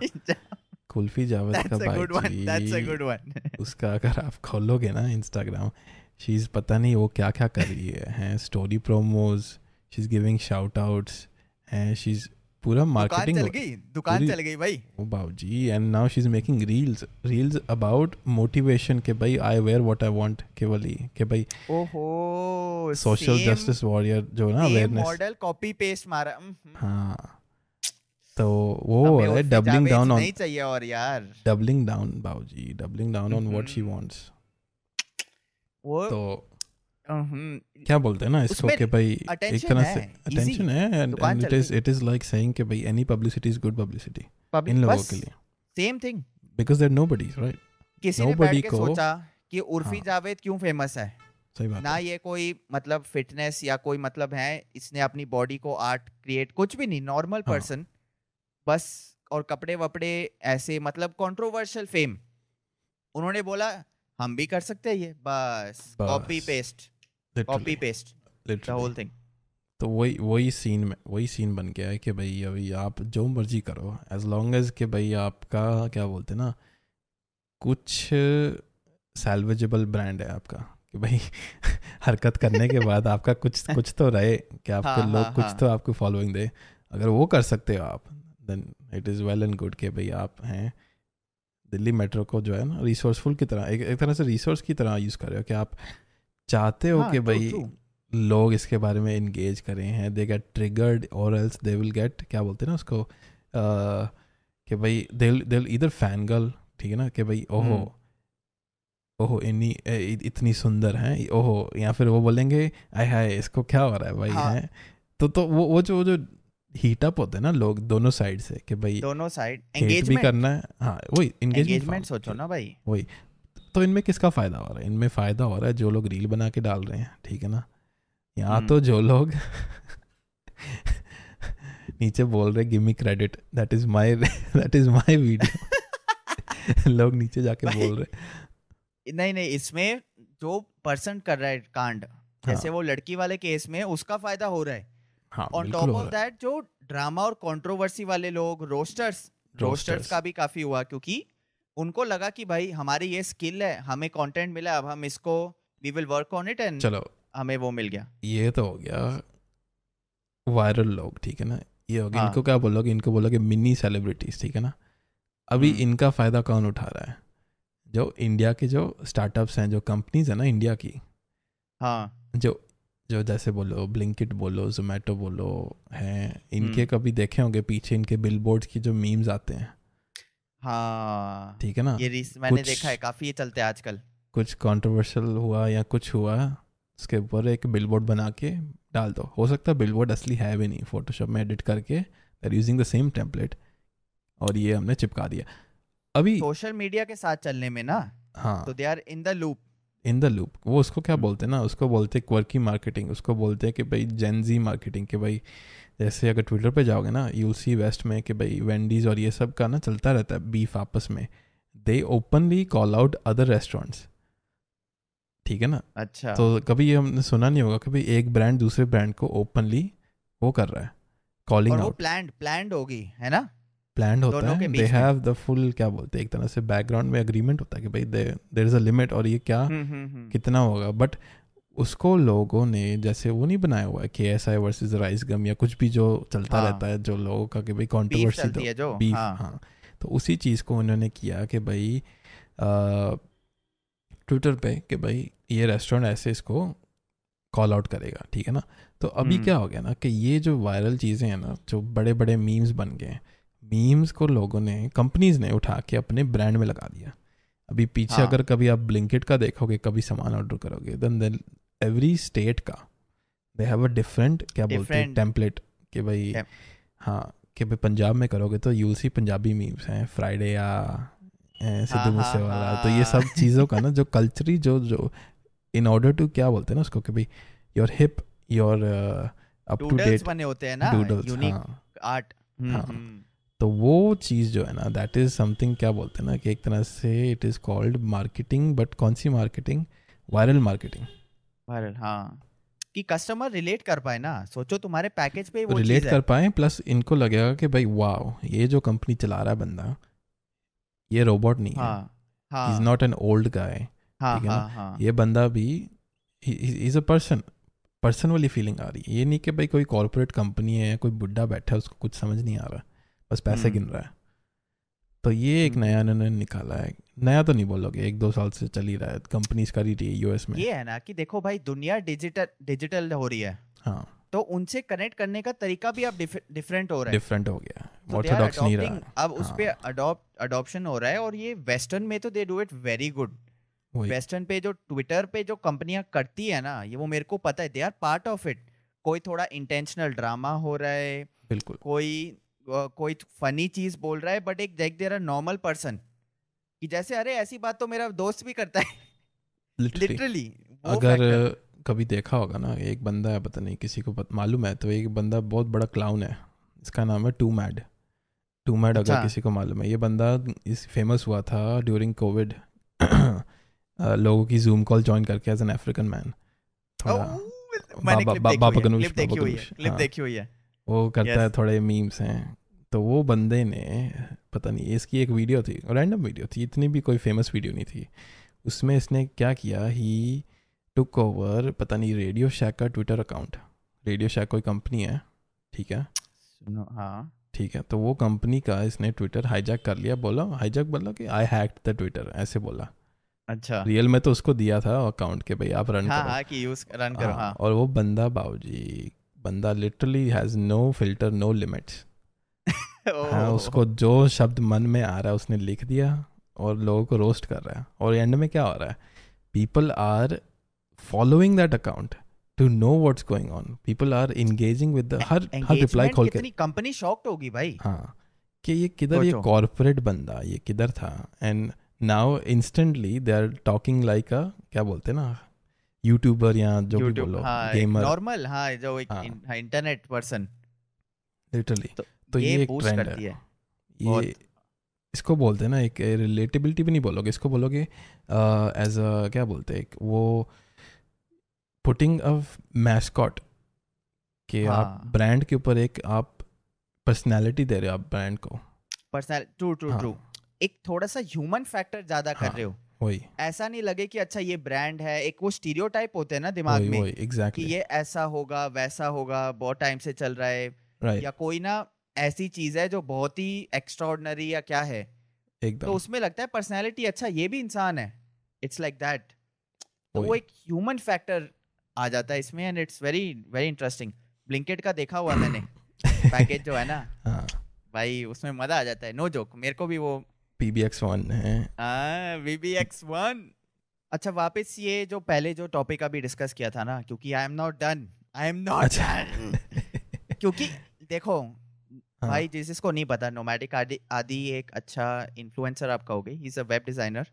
कुल्फी जावेद का भाई उसका अगर आप खोलोगे ना इंस्टाग्राम शी इज़ पता नहीं वो क्या क्या कर रही है हैं story promos she is giving shout outs हैं शी इज़ पूरा दुकान मार्केटिंग चल गई दुकान चल गई भाई। ओ बाबूजी and now she is making reels reels about motivation के भाई I where what I want केवल ही कि भाई ओहो सोशल जस्टिस वॉरियर जो ना अवेयरनेस मॉडल कॉपी पेस्ट मारा हम्म, हम्म। हाँ। तो वो है डबलिंग डाउन ऑन नहीं चाहिए और यार। डबलिंग डाउन बाबूजी doubling down on what she. Wants वो तो क्या बोलते हैं ना इसको कि भाई एक तरह से अटेंशन है and it is it is like saying कि भाई any publicity is good publicity in लोगों के लिए। Same thing because there nobody's right किसी ने बैठ के सोचा कि उर्फी हाँ। जावेद क्यों फ़ेमस है? सही बात ना ये कोई मतलब फिटनेस या कोई मतलब है इसने अपनी बॉडी को आर्ट क्रिएट कुछ भी नहीं नॉर्मल हाँ। पर्सन बस और कपड़े वपड़े ऐसे मतलब कंट्रोवर्शियल फेम उन्होंने बोला हम भी कर सकते हैं ये। बस copy paste copy paste the whole thing तो वही वही सीन में वही सीन बन गया है कि भाई अभी आप जो मर्ज़ी करो एज लॉन्ग एज कि भाई आपका क्या बोलते हैं ना कुछ सैल्वेजेबल ब्रांड है आपका कि भाई हरकत करने के बाद आपका कुछ कुछ तो रहे कि आपके हाँ, लोग हाँ, कुछ हाँ। तो आपको फॉलोइंग दे। अगर वो कर सकते हो आप then it is well and good कि भाई आप हैं। दिल्ली मेट्रो को जो है ना रिसोर्सफुल की तरह एक, एक तरह से रिसोर्स की तरह यूज़ कर रहे हो कि आप चाहते हो हाँ, कि भाई. लोग इसके बारे में इंगेज करें हैं दे गेट ट्रिगर्ड और एल्स दे विल गेट क्या बोलते हैं ना उसको कि भाई दे दे इधर फ़ैन गर्ल ठीक है ना कि भाई ओहो हम्म। ओहो इन्नी इतनी सुंदर हैं ओहो या फिर वो बोलेंगे आय हाय इसको क्या हो रहा है भाई हाँ। हैं तो तो वो वो जो वो जो हीट अप होते हैं ना लोग दोनों साइड से कि भाई दोनों साइड हेट भी करना है। हाँ वही एंगेजमेंट एंगेजमेंट सोचो ना भाई। वही तो इनमें किसका फ़ायदा हो रहा है? इनमें फ़ायदा हो रहा है जो लोग रील बना के डाल रहे हैं ठीक है ना? यहाँ हम्म। तो जो लोग नीचे बोल रहे give me credit that is my that is my video लोग नीचे जाके बोल रहे नहीं नहीं इसमें जो पर्सन कर रहा है कांड जैसे हाँ, वो लड़की वाले केस में उसका फ़ायदा हो रहा हाँ। ऑन टॉप ऑफ़ दैट जो ड्रामा और कंट्रोवर्सी वाले लोग रोस्टर्स रोस्टर्स का भी काफ़ी हुआ क्योंकि उनको लगा कि भाई हमारी ये स्किल है हमें कंटेंट मिला अब हम इसको we will work on it and चलो। हमें वो मिल गया। ये तो हो गया वायरल लोग ठीक है ना? ये हो गया। हाँ। इनको क्या बोलोगे इनको बोलोगे मिनी सेलिब्रिटीज ठीक है ना? अभी हम्म। इनका फ़ायदा कौन उठा रहा है? जो इंडिया के जो स्टार्टअप्स हैं जो कंपनीज़ है ना इंडिया की हाँ। जो जो जैसे बोलो ब्लिंकिट बोलो जोमेटो बोलो हैं इनके हम्म। कभी देखे होंगे पीछे इनके बिलबोर्ड्स की जो मीम्स आते हैं? हाँ। ठीक है ना? ये रीस मैंने देखा है काफ़ी ये चलते हैं आजकल। कुछ कंट्रोवर्शियल हुआ या कुछ हुआ उसके ऊपर एक बिलबोर्ड बना के डाल दो। हो सकता है बिलबोर्ड असली है भी नहीं फोटोशॉप में एडिट करके they're using the same template और ये हमने चिपका दिया। अभी सोशल मीडिया के साथ चलने में ना हाँ। तो they are in the loop in the loop वो उसको क्या हम्म। बोलते हैं ना? उसको बोलते हैं क्वर्की मार्केटिंग उसको बोलते हैं कि भाई जेनजी मार्केटिंग कि भाई जैसे अगर ट्विटर पे जाओगे ना यूल सी वेस्ट में कि भाई वेंडीज और ये सब का ना चलता रहता है बीफ आपस में. They openly call out other restaurants ठीक है ना? अच्छा। तो कभी ये हमने सुना नहीं होगा कि भाई एक ब्रांड दूसरे ब्रांड को ओपनली वो कर रहा है. कॉलिंग आउट प्लान्ड प्लान्ड होगी है ना? प्लान होता है दे हैव द फुल क्या बोलते हैं एक तरह से बैकग्राउंड में अग्रीमेंट होता है कि भाई देर इज़ अ लिमिट और ये क्या हम्म, हम्म, हम्म। कितना होगा बट उसको लोगों ने जैसे वो नहीं बनाया हुआ है K S I versus RiceGum या कुछ भी जो चलता हाँ। रहता है जो लोगों का कि भाई चलती तो जो बीफ हाँ हाँ तो उसी चीज़ को उन्होंने किया कि भाई ट्विटर पे कि भाई ये रेस्टोरेंट ऐसे इसको कॉल आउट करेगा ठीक है ना तो अभी। क्या हो गया ना कि ये जो वायरल चीज़ें हैं ना जो बड़े बड़े मीम्स बन गए मीम्स को लोगों ने कंपनीज़ ने उठा के अपने ब्रांड में लगा दिया अभी पीछे हाँ। अगर कभी आप ब्लिंकेट का देखोगे कभी सामान ऑर्डर करोगे देन देन एवरी स्टेट का दे हैव अ डिफरेंट क्या बोलते हैं टेम्पलेट कि भाई Tem- हाँ कि भाई पंजाब में करोगे तो यूल सी पंजाबी मीम्स हैं फ्राइडे या सिद्धू हाँ, मूसे हाँ, वाला तो ये सब हाँ। चीज़ों का ना जो कल्चरी जो जो इन ऑर्डर टू क्या बोलते हैं ना उसको कि भाई your hip your up to date बने होते हैं ना यूनिक हाँ आर्ट हाँ। तो वो चीज़ जो है ना दैट इज़ समथिंग क्या बोलते हैं ना कि एक तरह से it is called marketing but कौन सी मार्केटिंग वायरल मार्केटिंग वायरल हाँ। कि कस्टमर रिलेट कर पाए ना सोचो तुम्हारे पैकेज पे वो रिलेट कर पाए प्लस इनको लगेगा कि भाई वाह ये जो कंपनी चला रहा है बंदा ये रोबोट नहीं है। हाँ हाँ। Is not an old guy हाँ ठीक है ना? हाँ हाँ। ये बंदा भी इज़ अ पर्सन पर्सन वाली फीलिंग आ रही है। ये नहीं कि भाई कोई कॉरपोरेट कंपनी है कोई बुढ़ा बैठा है उसको कुछ समझ नहीं आ रहा। बस पैसे हम्म। गिन रहा है। तो ये एक हम्म। नया इन्होंने निकाला है। नया तो नहीं बोलोगे एक दो साल से चल ही रहा है कंपनीज़ कर ही रही है यूएस में। ये है ना कि देखो भाई दुनिया डिजिटल डिजिटल हो रही है। हाँ। तो उनसे कनेक्ट करने का तरीका भी अब डिफरेंट हो रहा है। डिफरेंट हो गया। तो they नहीं रहा। अब उस पे हाँ। अडॉप्ट अडॉप्शन हो रहा है और ये वेस्टर्न में तो they do it very good western पे जो ट्विटर पे जो कंपनियाँ करती है ना ये वो मेरे को पता है they are part of it कोई थोड़ा इंटेंशनल ड्रामा हो रहा है बिल्कुल। कोई कोई फनी चीज़ बोल रहा है बट एक देख देर नॉर्मल पर्सन कि जैसे अरे ऐसी बात तो मेरा दोस्त भी करता है। लिटरली अगर कभी देखा होगा ना एक बंदा है पता नहीं किसी को मालूम है तो एक बंदा बहुत बड़ा क्लाउन है। इसका नाम है टू मैड टू मैड अगर अच्छा। किसी को मालूम है। ये बंदा इस फ़ेमस हुआ था ड्यूरिंग कोविड लोगों की जूम कॉल ज्वाइन करके एज एन अफ्रीकन मैन थोड़ा बाबा- क्लिप बाबा गनूश, बाबा हुई गनूश। देखी हुई है। वो करता yes. है थोड़े मीम्स हैं। तो वो बंदे ने पता नहीं इसकी एक वीडियो थी रैंडम वीडियो थी इतनी भी कोई फ़ेमस वीडियो नहीं थी। उसमें इसने क्या किया ही टुक ओवर पता नहीं रेडियो शैक का ट्विटर अकाउंट रेडियो शैक कोई कंपनी है ठीक है? सुनो हाँ। ठीक है तो वो कंपनी का इसने ट्विटर हाईजैक कर लिया। बोला हाईजैक बोला कि आई हैक्ड द ट्विटर ऐसे बोला। अच्छा। रियल में तो उसको दिया था अकाउंट के भाई आप रन हाँ करो। हाँ कि यूज़ रन करो हाँ, हाँ। और वो बंदा बाबूजी बंदा literally has no filter no limits हाँ उसको जो शब्द मन में आ रहा है उसने लिख दिया और लोगों को रोस्ट कर रहा है। और एंड में क्या हो रहा है? People are following that account to know what's going on people are engaging with her her reply खोल के। कितनी कंपनी शॉक्ड होगी भाई। हाँ कि ये किधर ये। कॉरपोरेट बंदा ये किधर था? And now instantly they are talking like a क्या बोलते हैं ना? यूट्यूबर या जो भी बोलो हाँ गेमर नॉर्मल हाँ जो एक हाँ। इंटरनेट पर्सन लिटरली तो तो ये ये एक ट्रेंड करती है। है। ये इसको बोलते हैं ना एक रिलेटेबिलिटी भी नहीं बोलोगे इसको बोलोगे एज अ क्या बोलते हैं एक वो पुटिंग अ मैस्कॉट कि आप हाँ। ब्रांड के ऊपर एक आप पर्सनालिटी दे रहे हो आप ब्रांड को। Personal true true. ट्रू एक थोड़ा सा ह्यूमन फैक्टर ज़्यादा हाँ. कर रहे हो। ऐसा नहीं लगे कि अच्छा ये ब्रांड है एक वो स्टीरियोटाइप होते हैं ना दिमाग में वही कि ये ऐसा होगा वैसा होगा बहुत टाइम से चल रहा है। राइट या कोई ना ऐसी चीज़ है जो बहुत ही एक्स्ट्रॉर्डनरी या क्या है। तो उसमें लगता है पर्सनैलिटी अच्छा ये भी इंसान है। इट्स लाइक दैट तो वो एक ह्यूमन फैक्टर आ जाता है इसमें and it's very very interesting Blinkit का देखा हुआ मैंने। पैकेज जो है ना। हाँ। भाई उसमें मज़ा आ जाता है। नो जोक मेरे को भी वो पी वन है। वी बी एक्स वन अच्छा वापस ये जो पहले जो टॉपिक अभी डिस्कस किया था ना क्योंकि I am not done I am not done क्योंकि देखो हाँ, भाई जिस जिसको नहीं पता नोमैटिक आदि आदि एक अच्छा इन्फ्लुएंसर आप कहोगे he is a web designer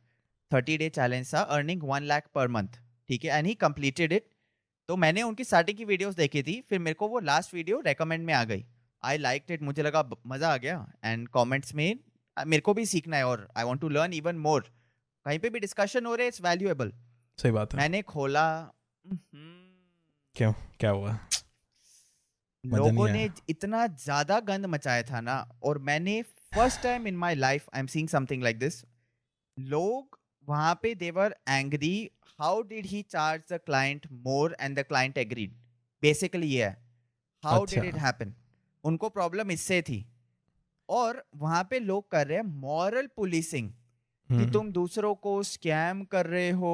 thirty day challenge था earning one lakh per month ठीक है? एंड ही कंप्लीटेड इट तो मैंने उनकी स्टार्टिंग की वीडियोस देखी थी फिर मेरे को वो लास्ट वीडियो रेकमेंड में आ गई। आई लाइक इट मुझे लगा मज़ा आ गया। एंड कमेंट्स में मेरे को भी सीखना है और I want to learn even more कहीं पे भी डिस्कशन हो रहे इट्स वैल्यूएबल सही बात है। मैंने खोला क्यों? क्या हुआ? लोगों ने इतना ज़्यादा गंद मचाया था ना और मैंने first time in my life I am seeing something like this लोग वहाँ पे they were angry how did he charge the client more and the client agreed basically ये है। How did. इट हैपन उनको प्रॉब्लम इससे थी। और वहाँ पे लोग कर रहे हैं मॉरल पुलिसिंग कि हम्म, तुम दूसरों को स्कैम कर रहे हो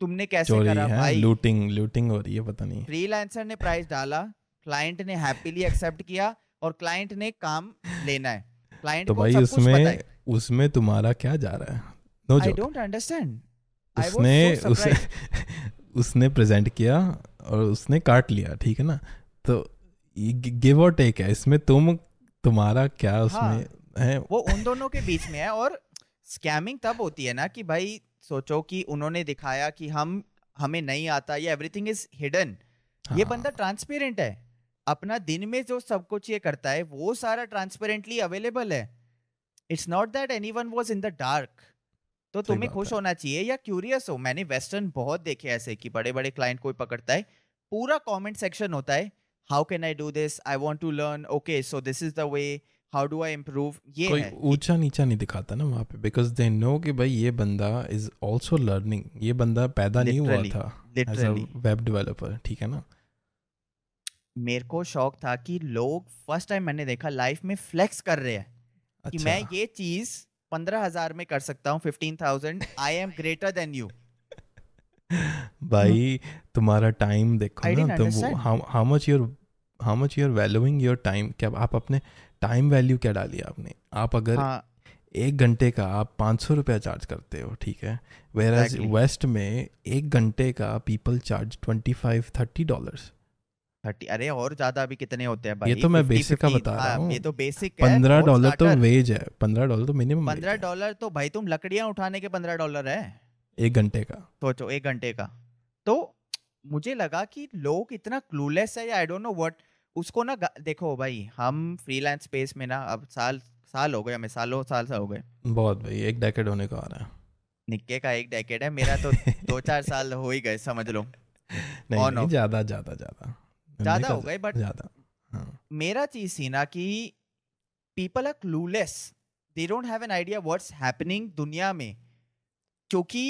तुमने कैसे करा है भाई? लूटिंग लूटिंग हो रही है पता नहीं। फ्रीलांसर ने प्राइस डाला क्लाइंट ने हैप्पीली एक्सेप्ट किया और क्लाइंट ने काम लेना है। क्लाइंट तो को भाई सब उसमें उसमें तुम्हारा क्या जा रहा है? नो आई डोंट अंडरस्टैंड उसने सो उसने प्रेजेंट किया और उसने काट लिया ठीक है ना? तो गिव और टेक है इसमें तुम तुम्हारा क्या हाँ। उसमें है? वो उन दोनों के बीच में है और स्कैमिंग तब होती है ना कि भाई सोचो कि उन्होंने दिखाया कि हम हमें नहीं आता ये एवरीथिंग इज़ हिडन ये हाँ, बंदा ट्रांसपेरेंट है। अपना दिन में जो सब कुछ ये करता है वो सारा ट्रांसपेरेंटली अवेलेबल है। It's not that anyone was in the dark तो तुम्हें खुश होना चाहिए या क्यूरियस हो। मैंने वेस्टर्न बहुत देखे ऐसे कि बड़े बड़े क्लाइंट कोई पकड़ता है। पूरा कमेंट सेक्शन होता है। How can I do this I want to learn okay so this is the way how do I improve ये कोई ऊँचा नीचा नहीं दिखाता ना वहाँ पे बिकॉज़ दे नो कि भाई ये बंदा इज़ ऑल्सो लर्निंग ये बंदा पैदा नहीं हुआ था एज अ वेब डेवलपर ठीक है ना? मेरे को शौक था कि लोग फ़र्स्ट टाइम मैंने देखा लाइफ में फ्लेक्स कर रहे हैं। अच्छा। कि मैं ये चीज़ पंद्रह हज़ार में कर सकता हूँ fifteen thousand I am greater than you भाई तुम्हारा टाइम देखो ना तुम how much your how much you're valuing your time क्या आप अपने टाइम वैल्यू क्या डाली आपने? आप अगर हाँ। एक घंटे का आप पाँच सौ रुपया चार्ज करते हो ठीक है? वेर एज वेस्ट में एक घंटे का people charge twenty five thirty dollars thirty अरे और ज़्यादा अभी कितने होते हैं भाई ये तो मैं 50, basic का बता रहा हाँ, हूँ। ये तो बेसिक पंद्रह डॉलर तो वेज है। पंद्रह डॉलर तो मिनिमम पंद्रह डॉलर तो भाई तुम लकड़ियाँ उठाने के पंद्रह डॉलर है। एक घंटे का। सोचो एक घंटे का। तो मुझे लगा कि लोग इतना क्लूलेस है या आई डोंट नो व्हाट उसको ना देखो भाई हम फ्रीलांस स्पेस में ना अब साल साल हो गए हमें सालों साल से हो गए। बहुत भाई एक डेकेड होने को आ रहा है। निक्के का एक डेकेड है मेरा तो दो चार साल हो ही गए समझ लो। नहीं नहीं ज़्यादा ज़्यादा ज़्यादा। ज़्यादा हो गए बट ज़्यादा हाँ। मेरा चीज़ थी ना कि people are clueless they don't have an idea what's happening दुनिया में। क्योंकि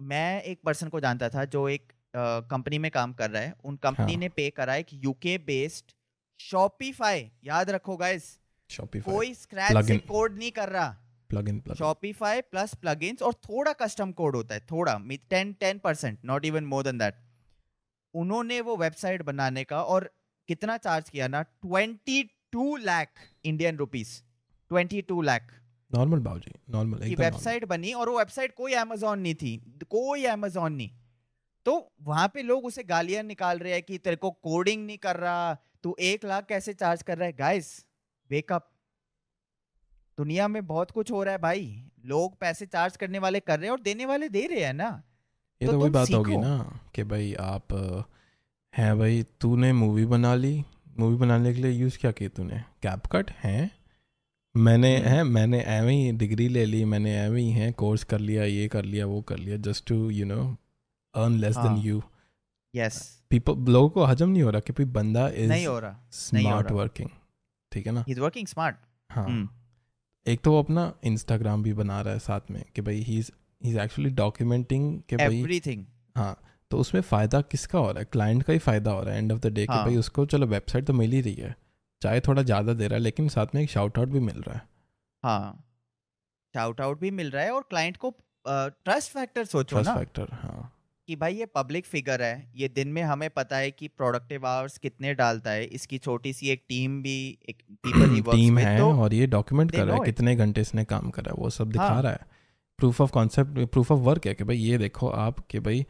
मैं एक पर्सन को जानता था जो एक कंपनी uh, में काम कर रहा है। उन कंपनी हाँ। ने पे करा एक यूके बेस्ड शॉपिफाई याद रखो गाइस कोई स्क्रैच से कोड नहीं कर रहा। Plugin plug Shopify plus plugins और थोड़ा कस्टम कोड होता है थोड़ा ten ten percent not even more than that उन्होंने वो वेबसाइट बनाने का और कितना चार्ज किया ना twenty two lakh Indian rupees twenty two lakh normal बाबूजी नॉर्मल की वेबसाइट बनी और वो वेबसाइट कोई अमेजोन नहीं थी कोई अमेजोन नहीं। तो वहाँ पे लोग उसे गालियाँ निकाल रहे हैं कि तेरे को कोडिंग नहीं कर रहा तू एक लाख कैसे चार्ज कर रहा है? गाइस वेकअप दुनिया में बहुत कुछ हो रहा है भाई। लोग पैसे चार्ज करने वाले कर रहे हैं और देने वाले दे रहे हैं ना। ये तो तो वही बात होगी ना कि भाई आप हैं भाई तूने मूवी बना ली। मूवी बनाने के लिए यूज़ क्या किया तूने? कैप कट हैं? मैंने हम्म। है? मैंने एवं ही डिग्री ले ली मैंने एवं ही है कोर्स कर लिया ये कर लिया वो कर लिया just to you know earn less than. You yes people लोगों को हजम नहीं हो रहा कि भाई बंदा इज़ नहीं हो रहा स्मार्ट वर्किंग ठीक है ना? ही इज़ वर्किंग स्मार्ट हाँ एक तो वो अपना इंस्टाग्राम भी बना रहा है साथ में कि भाई he is he is actually documenting कि भाई एवरीथिंग हाँ तो उसमें फ़ायदा किसका हो रहा है? क्लाइंट का ही फ़ायदा हो रहा है एंड ऑफ़ द डे कि हाँ। भाई उसको चलो वेबसाइट तो मिल ही रही है चाहे थोड़ा ज़्यादा दे रहा है लेकिन साथ में एक शाउट आउट भी मिल रहा है। हाँ। शाउट आउट भी मिल रहा है और क्लाइंट को ट्रस्ट फैक्टर सोचो ट्रस्ट ना। फैक्टर हाँ। कि भाई ये पब्लिक फिगर है ये दिन में हमें पता है कि प्रोडक्टिव आवर्स कितने डालता है। इसकी छोटी सी एक टीम भी एक पीपल ही टीम है तो और ये डॉक्यूमेंट कर रहा है. कितने घंटे इसने काम करा है वो सब दिखा हाँ। रहा है। Proof of concept proof of work है कि भाई ये देखो आप कि भाई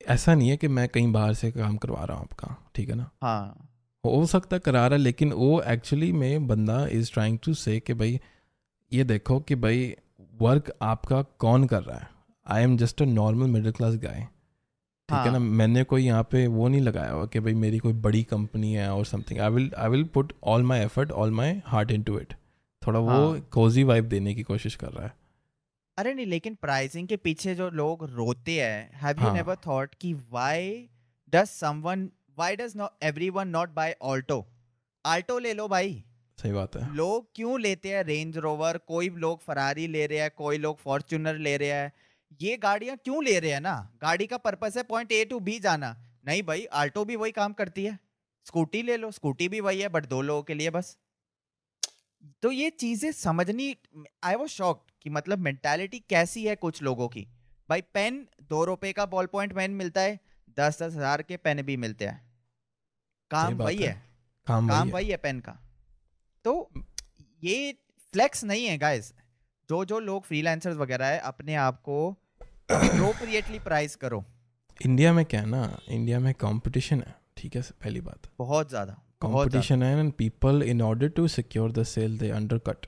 ऐसा नहीं है कि मैं कहीं बाहर से काम करवा रहा हूँ आपका ठीक है ना? हाँ। हो सकता है करा रहा है लेकिन वो एक्चुअली में बंदा इज़ ट्राइंग टू से कि भाई ये देखो कि भाई वर्क आपका कौन कर रहा है? I am just a normal middle class guy ठीक है ना? हाँ। मैंने कोई यहाँ पे वो नहीं लगाया हुआ कि भाई मेरी कोई बड़ी कंपनी है और something I will I will put all my effort all my heart into it थोड़ा वो हाँ। कोजी वाइब देने की कोशिश कर रहा है। अरे नहीं लेकिन प्राइसिंग के पीछे जो लोग रोते हैं हैव यू हाँ। नेवर थॉट कि why does someone why does not everyone not buy Alto Alto ले लो भाई। सही बात है। लोग क्यों लेते हैं रेंज रोवर कोई लोग फरारी ले रहे हैं कोई लोग फॉर्च्यूनर ले रहे हैं। ये गाड़ियाँ क्यों ले रहे हैं ना? गाड़ी का पर्पस है पॉइंट ए टू बी जाना। नहीं भाई आल्टो भी वही काम करती है। स्कूटी ले लो स्कूटी भी वही है बट दो लोगों के लिए बस। तो ये चीज़ें समझनी आई वो शॉक्ड कि मतलब मेंटालिटी कैसी है कुछ लोगों की। भाई पेन दो रुपए का बॉल पॉइंट पेन मिलता है दस दस हज़ार के पेन भी मिलते हैं। काम वही है। है। काम काम वही है है पेन का। तो ये फ्लेक्स नहीं है गाइस जो जो लोग फ्रीलांसर्स वगैरह है अपने आप को अप्रोप्रिएटली प्राइस करो। इंडिया में क्या है ना इंडिया में कंपटीशन है ठीक है पहली बात। बहुत ज़्यादा कंपटीशन है and people in order to secure the sale they undercut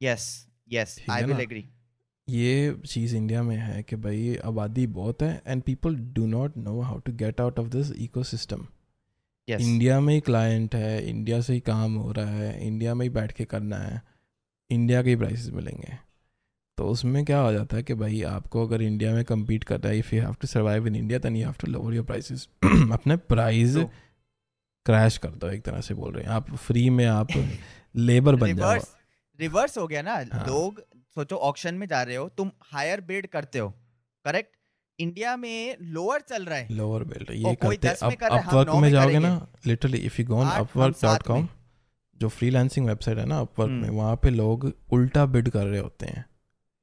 yes yes I will agree ये चीज़ इंडिया में है कि भाई आबादी बहुत है and people do not know how to get out of this ecosystem India में ही क्लाइंट है इंडिया से ही काम हो रहा है इंडिया में ही बैठ के करना है इंडिया के ही प्राइसेस मिलेंगे। तो उसमें क्या हो जाता है कि भाई आपको अगर इंडिया में कम्पीट करना है if you have to survive in India then you have to lower your prices अपने प्राइस क्रैश कर दो एक तरह से बोल रहे हैं। आप फ्री में आप लेबर बन जाओ। रिवर्स हो गया ना। हाँ। लोग सोचो ऑक्शन में जा रहे हो तुम हायर बिड करते हो करेक्ट इंडिया में लोअर चल रहा है। लोअर बिल्ड ये करते में है, अपवर्क में में जाओगे ना literally if you go on Upwork dot com में। जो फ्रीलांसिंग वेबसाइट है ना अपवर्क में हम्म। वहाँ पे लोग उल्टा बिड कर रहे होते हैं।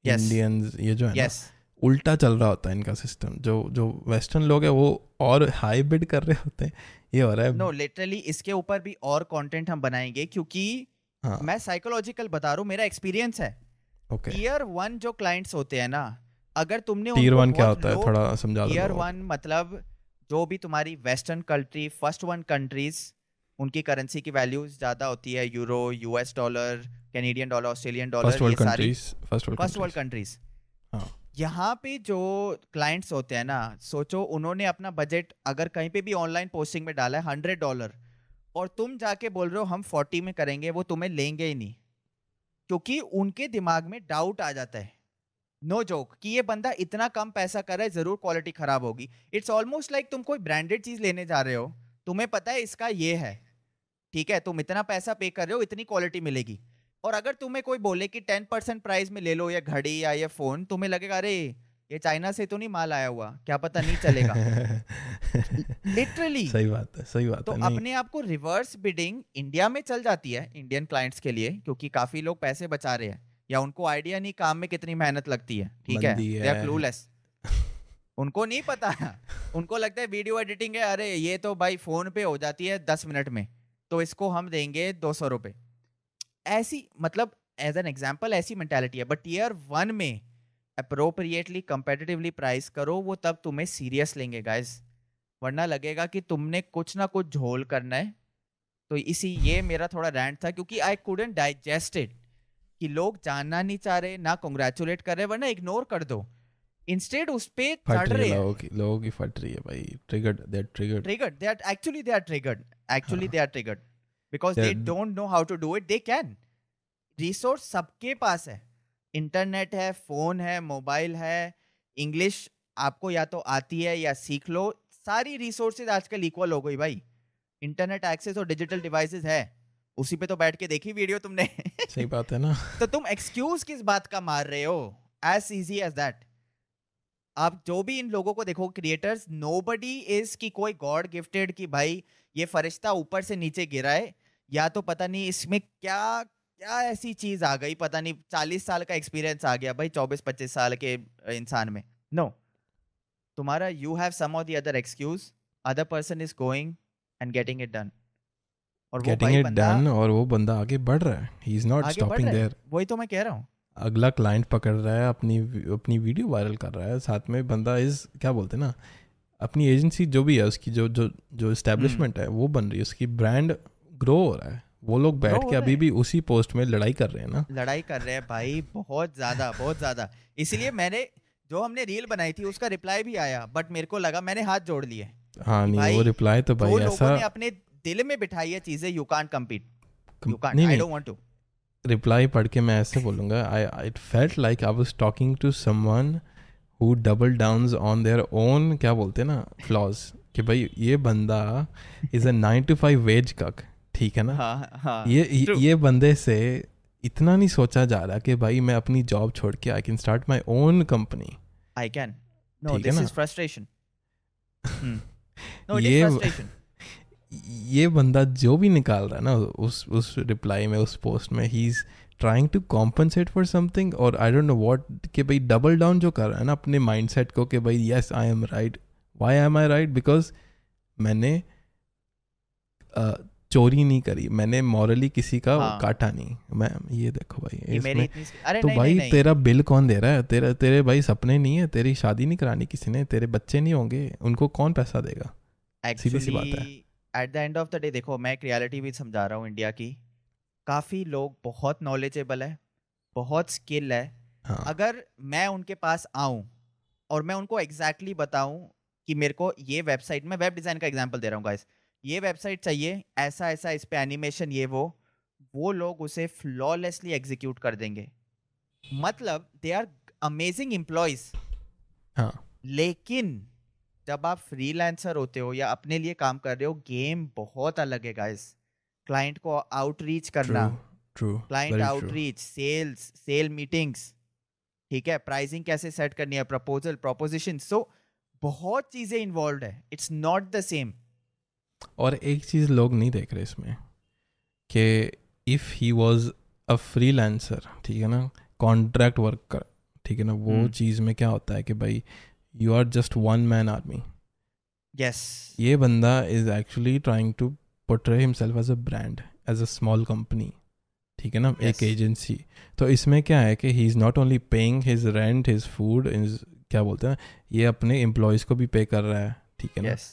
Yes. इंडियंस ये जो है yes. ना उल्टा चल रहा होता है इनका सिस्टम जो जो वेस्टर्न लोग है वो और हाई बिड कर रहे होते हैं। ये हो रहा है। नो no, लिटरली इसके ऊपर भी और कंटेंट हम बनाएँगे क्योंकि हाँ। मैं साइकोलॉजिकल बता रहा हूँ मेरा एक्सपीरियंस है। ओके टीयर वन जो क्लाइंट्स होते हैं ना अगर तुमने उनको वन क्या होता है? थोड़ा समझा लोगों वन मतलब जो भी तुम्हारी western country first one countries उनकी करेंसी की वैल्यूज़ ज़्यादा होती है euro US dollar Canadian dollar Australian dollar first world countries first world countries. यहाँ पे जो क्लाइंट्स होते हैं ना सोचो उन्होंने अपना बजट अगर कहीं पे भी ऑनलाइन पोस्टिंग में डाला है हंड्रेड डॉलर और तुम जाके बोल रहे हो हम फोर्टी में करेंगे वो तुम्हें लेंगे ही नहीं। क्योंकि उनके दिमाग में डाउट आ जाता है। नो no जोक कि ये बंदा इतना कम पैसा कर रहा है ज़रूर क्वालिटी खराब होगी। इट्स ऑलमोस्ट लाइक तुम कोई ब्रांडेड चीज़ लेने जा रहे हो तुम्हें पता है इसका ये है। ठीक है? तुम इतना पैसा पे कर रहे हो इतनी क्वालिटी मिलेगी। और अगर तुम्हें कोई बोले कि टेन परसेंट प्राइस में ले लो ये घड़ी या ये फ़ोन तुम्हें लगेगा अरे ये चाइना से तो नहीं माल आया हुआ क्या पता नहीं चलेगा। लिटरली सही बात है सही बात तो है अपने आप को रिवर्स बिडिंग इंडिया में चल जाती है इंडियन क्लाइंट्स के लिए क्योंकि काफ़ी लोग पैसे बचा रहे हैं या उनको आइडिया नहीं काम में कितनी मेहनत लगती है ठीक है? दे आर है। क्लूलेस उनको नहीं पता उनको लगता है वीडियो एडिटिंग है अरे ये तो भाई फ़ोन पे हो जाती है दस मिनट में। तो इसको हम देंगे दो सौ रुपए। ऐसी मतलब एज एन एग्ज़ाम्पल ऐसी मेंटालिटी है। बट ईयर वन में अप्रोप्रिएटली कंपेटिटिवली प्राइस करो वो तब तुम्हें सीरियस लेंगे गाइस वरना लगेगा कि तुमने कुछ ना कुछ झोल करना है। तो इसी ये मेरा थोड़ा रैंट था क्योंकि आई कुडंट डाइजेस्ट इट कि लोग जानना नहीं चाह रहे ना कॉन्ग्रेचुलेट कर रहे वरना इग्नोर कर दो। इंस्टेड उस पे चढ़ रहे लोगों की लोगों की फट रही है भाई। Triggered they are triggered triggered they are actually they are triggered actually हाँ। they are triggered. Because they They're- don't know how to do it they can. Resource सबके पास है। इंटरनेट है फ़ोन है मोबाइल है इंग्लिश आपको या तो आती है या सीख लो। सारी रिसोर्सेज आजकल इक्वल हो गई भाई। इंटरनेट एक्सेस और डिजिटल डिवाइसेस है। उसी पे तो बैठ के देखी वीडियो तुमने। सही बात है ना। तो तुम एक्सक्यूज किस बात का मार रहे हो? एज इजी एज दैट आप जो भी इन लोगों को देखो क्रिएटर्स नो बडी इज़ कि कोई गॉड गिफ्टेड कि भाई ये फरिश्ता ऊपर से नीचे गिरा है या तो पता नहीं इसमें क्या क्या ऐसी चीज़ आ गई पता नहीं चालीस साल का एक्सपीरियंस आ गया भाई चौबीस पच्चीस साल के इंसान में। नो तुम्हारा you have some of the other excuse other person is going and getting it done और वो गेटिंग इट डन और वो बंदा आगे बढ़ रहा है। He is not stopping there वही तो मैं कह रहा हूँ। अगला क्लाइंट पकड़ रहा है अपनी अपनी वीडियो वायरल कर रहा है साथ में बंदा इज़ क्या बोलते हैं ना अपनी एजेंसी जो भी है उसकी जो जो जो इस्टेब्लिशमेंट हम्म। है वो बन रही है उसकी ब्रांड ग्रो हो रहा है। वो लोग बैठ के अभी भी उसी पोस्ट में लड़ाई कर रहे हैं ना। लड़ाई कर रहे हैं भाई बहुत ज़्यादा बहुत ज़्यादा। इसलिए मैंने जो हमने रील बनाई थी उसका रिप्लाई भी आया बट मेरे को लगा मैंने हाथ जोड़ लिए। हाँ नहीं वो रिप्लाई तो भाई ऐसा ने अपने दिल में बिठाई है चीज़ें you can't compete you can't नहीं I don't want to reply पढ़ के मैं ऐसे बोलूँगा I it felt like I was talking to someone who double downs on their own क्या बोलते हैं ना फ्लॉज कि भाई ये बंदा is a nine to five wage cuck ठीक है ना? हाँ हाँ ये ये- true. ये बंदे से इतना नहीं सोचा जा रहा कि भाई मैं अपनी जॉब छोड़ के I can start my own company I can no? This is frustration no ये ये बंदा जो भी निकाल रहा है ना उस उस रिप्लाई में उस पोस्ट में he is trying to compensate for something और आई डोंट नो व्हाट कि भाई डबल डाउन जो कर रहा है ना अपने माइंडसेट को कि भाई yes I am right why am I right because मैंने चोरी नहीं करी मैंने मॉरली किसी का हाँ। काटा नहीं। मैं ये देखो भाई ये इसमें अरे तो नहीं भाई नहीं तेरा बिल कौन दे रहा है? तेरा तेरे भाई सपने नहीं है तेरी शादी नहीं करानी किसी ने तेरे बच्चे नहीं होंगे उनको कौन पैसा देगा? सीधी सी बात है। At the end of the day देखो मैं एक रियलिटी भी समझा रहा हूँ इंडिया की। काफ़ी लोग बहुत नॉलेजेबल है बहुत स्किल है। हाँ। अगर मैं उनके पास आऊँ और मैं उनको एग्जैक्टली exactly बताऊँ कि मेरे को ये वेबसाइट मैं वेब डिज़ाइन का एग्जांपल दे रहा हूँ गाइस ये वेबसाइट चाहिए ऐसा ऐसा इस पे एनिमेशन ये वो वो लोग उसे फ्लॉलेसली एग्जीक्यूट कर देंगे। मतलब दे आर अमेजिंग एम्प्लॉयज़ हाँ। लेकिन जब आप फ्रीलांसर होते हो या अपने लिए काम कर रहे हो गेम बहुत अलग है गाइस क्लाइंट को आउटरीच करना। Client outreach sales sale meetings ठीक है? प्राइसिंग कैसे सेट करनी है प्रपोजल प्रोपोजिशन सो बहुत चीज़ें इन्वॉल्व है। इट्स नॉट द सेम और एक चीज़ लोग नहीं देख रहे इसमें कि if he was a freelancer ठीक है ना कॉन्ट्रैक्ट वर्कर ठीक है ना वो हम्म। चीज़ में क्या होता है कि भाई you are just one man army yes ये बंदा is actually trying to portray himself as a brand as a small company ठीक है ना? yes. एक एजेंसी तो इसमें क्या है कि he is not only paying his rent his food is क्या बोलते हैं ये अपने एम्प्लॉयज़ को भी पे कर रहा है ठीक है ना? यस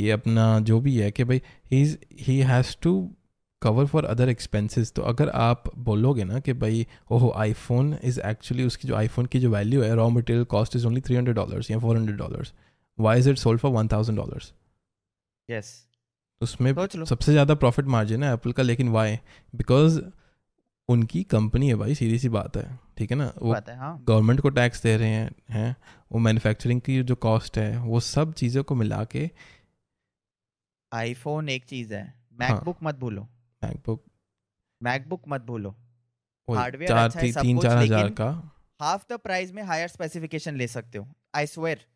ये अपना जो भी है कि भाई he is he has to cover for other expenses तो अगर आप बोलोगे ना कि भाई ओहो आईफोन इज़ एक्चुअली उसकी जो आईफोन की जो वैल्यू है raw material cost is only three hundred dollars या four hundred dollars why is it sold for one thousand dollars yes उसमें सबसे ज़्यादा प्रॉफिट मार्जिन है एप्पल का लेकिन वाई बिकॉज़ उनकी कंपनी है भाई सीधी सी बात है ठीक है ना? वो हाँ गवर्नमेंट को टैक्स दे रहे हैं हैं वो मैन्युफैक्चरिंग की जो कॉस्ट है वो सब चीज़ों को मिला के आईफोन एक चीज़ हाँ। मैकबुक हाँ, मत भूलो। मैकबुक मैकबुक मत भूलो। Hardware चार अच्छा ती, तीन चार हज़ार का। हाफ़ द प्राइस में हायर स्पेसिफिकेशन ले सकते हो आई स्वेयर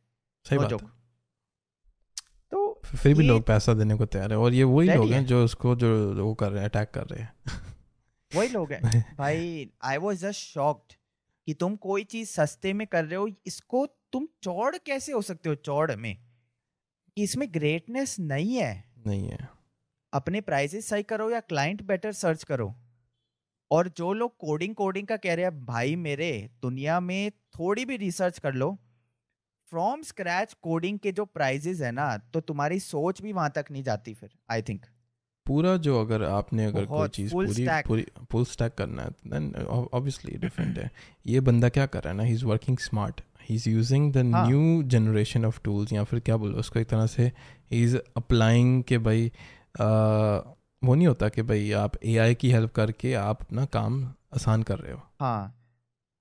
सही बात फिर भी लोग पैसा देने को तैयार है और ये वही लोग हैं जो उसको जो वो कर रहे हैं अटैक कर रहे हैं। वही लोग हैं। भाई आई वाज जस्ट शॉक्ड कि तुम कोई चीज़ सस्ते में कर रहे हो इसको तुम चौड़ कैसे हो सकते हो चौड़ में? इसमें ग्रेटनेस नहीं है। नहीं है। अपने प्राइसेस सही करो या क्लाइंट बेटर सर्च करो। और जो लोग कोडिंग कोडिंग का कह रहे हैं भाई मेरे दुनिया में थोड़ी भी रिसर्च कर लो फ्रॉम स्क्रैच कोडिंग के जो प्राइजेस है ना तो तुम्हारी सोच भी वहाँ तक नहीं जाती फिर आई थिंक पूरा जो अगर आपने अगर कोई चीज़ पूरी। पूरी फुल स्टैक करना है देन ऑब्वियसली डिफरेंट है। ये बंदा क्या कर रहा है ना he is working smart he is using the. New generation of tools या फिर क्या बोलो उसको एक तरह से ही इज़ अप्लाइंग के भाई आ, वो नहीं होता कि भाई आप एआई की हेल्प करके आप अपना काम आसान कर रहे हो। हाँ।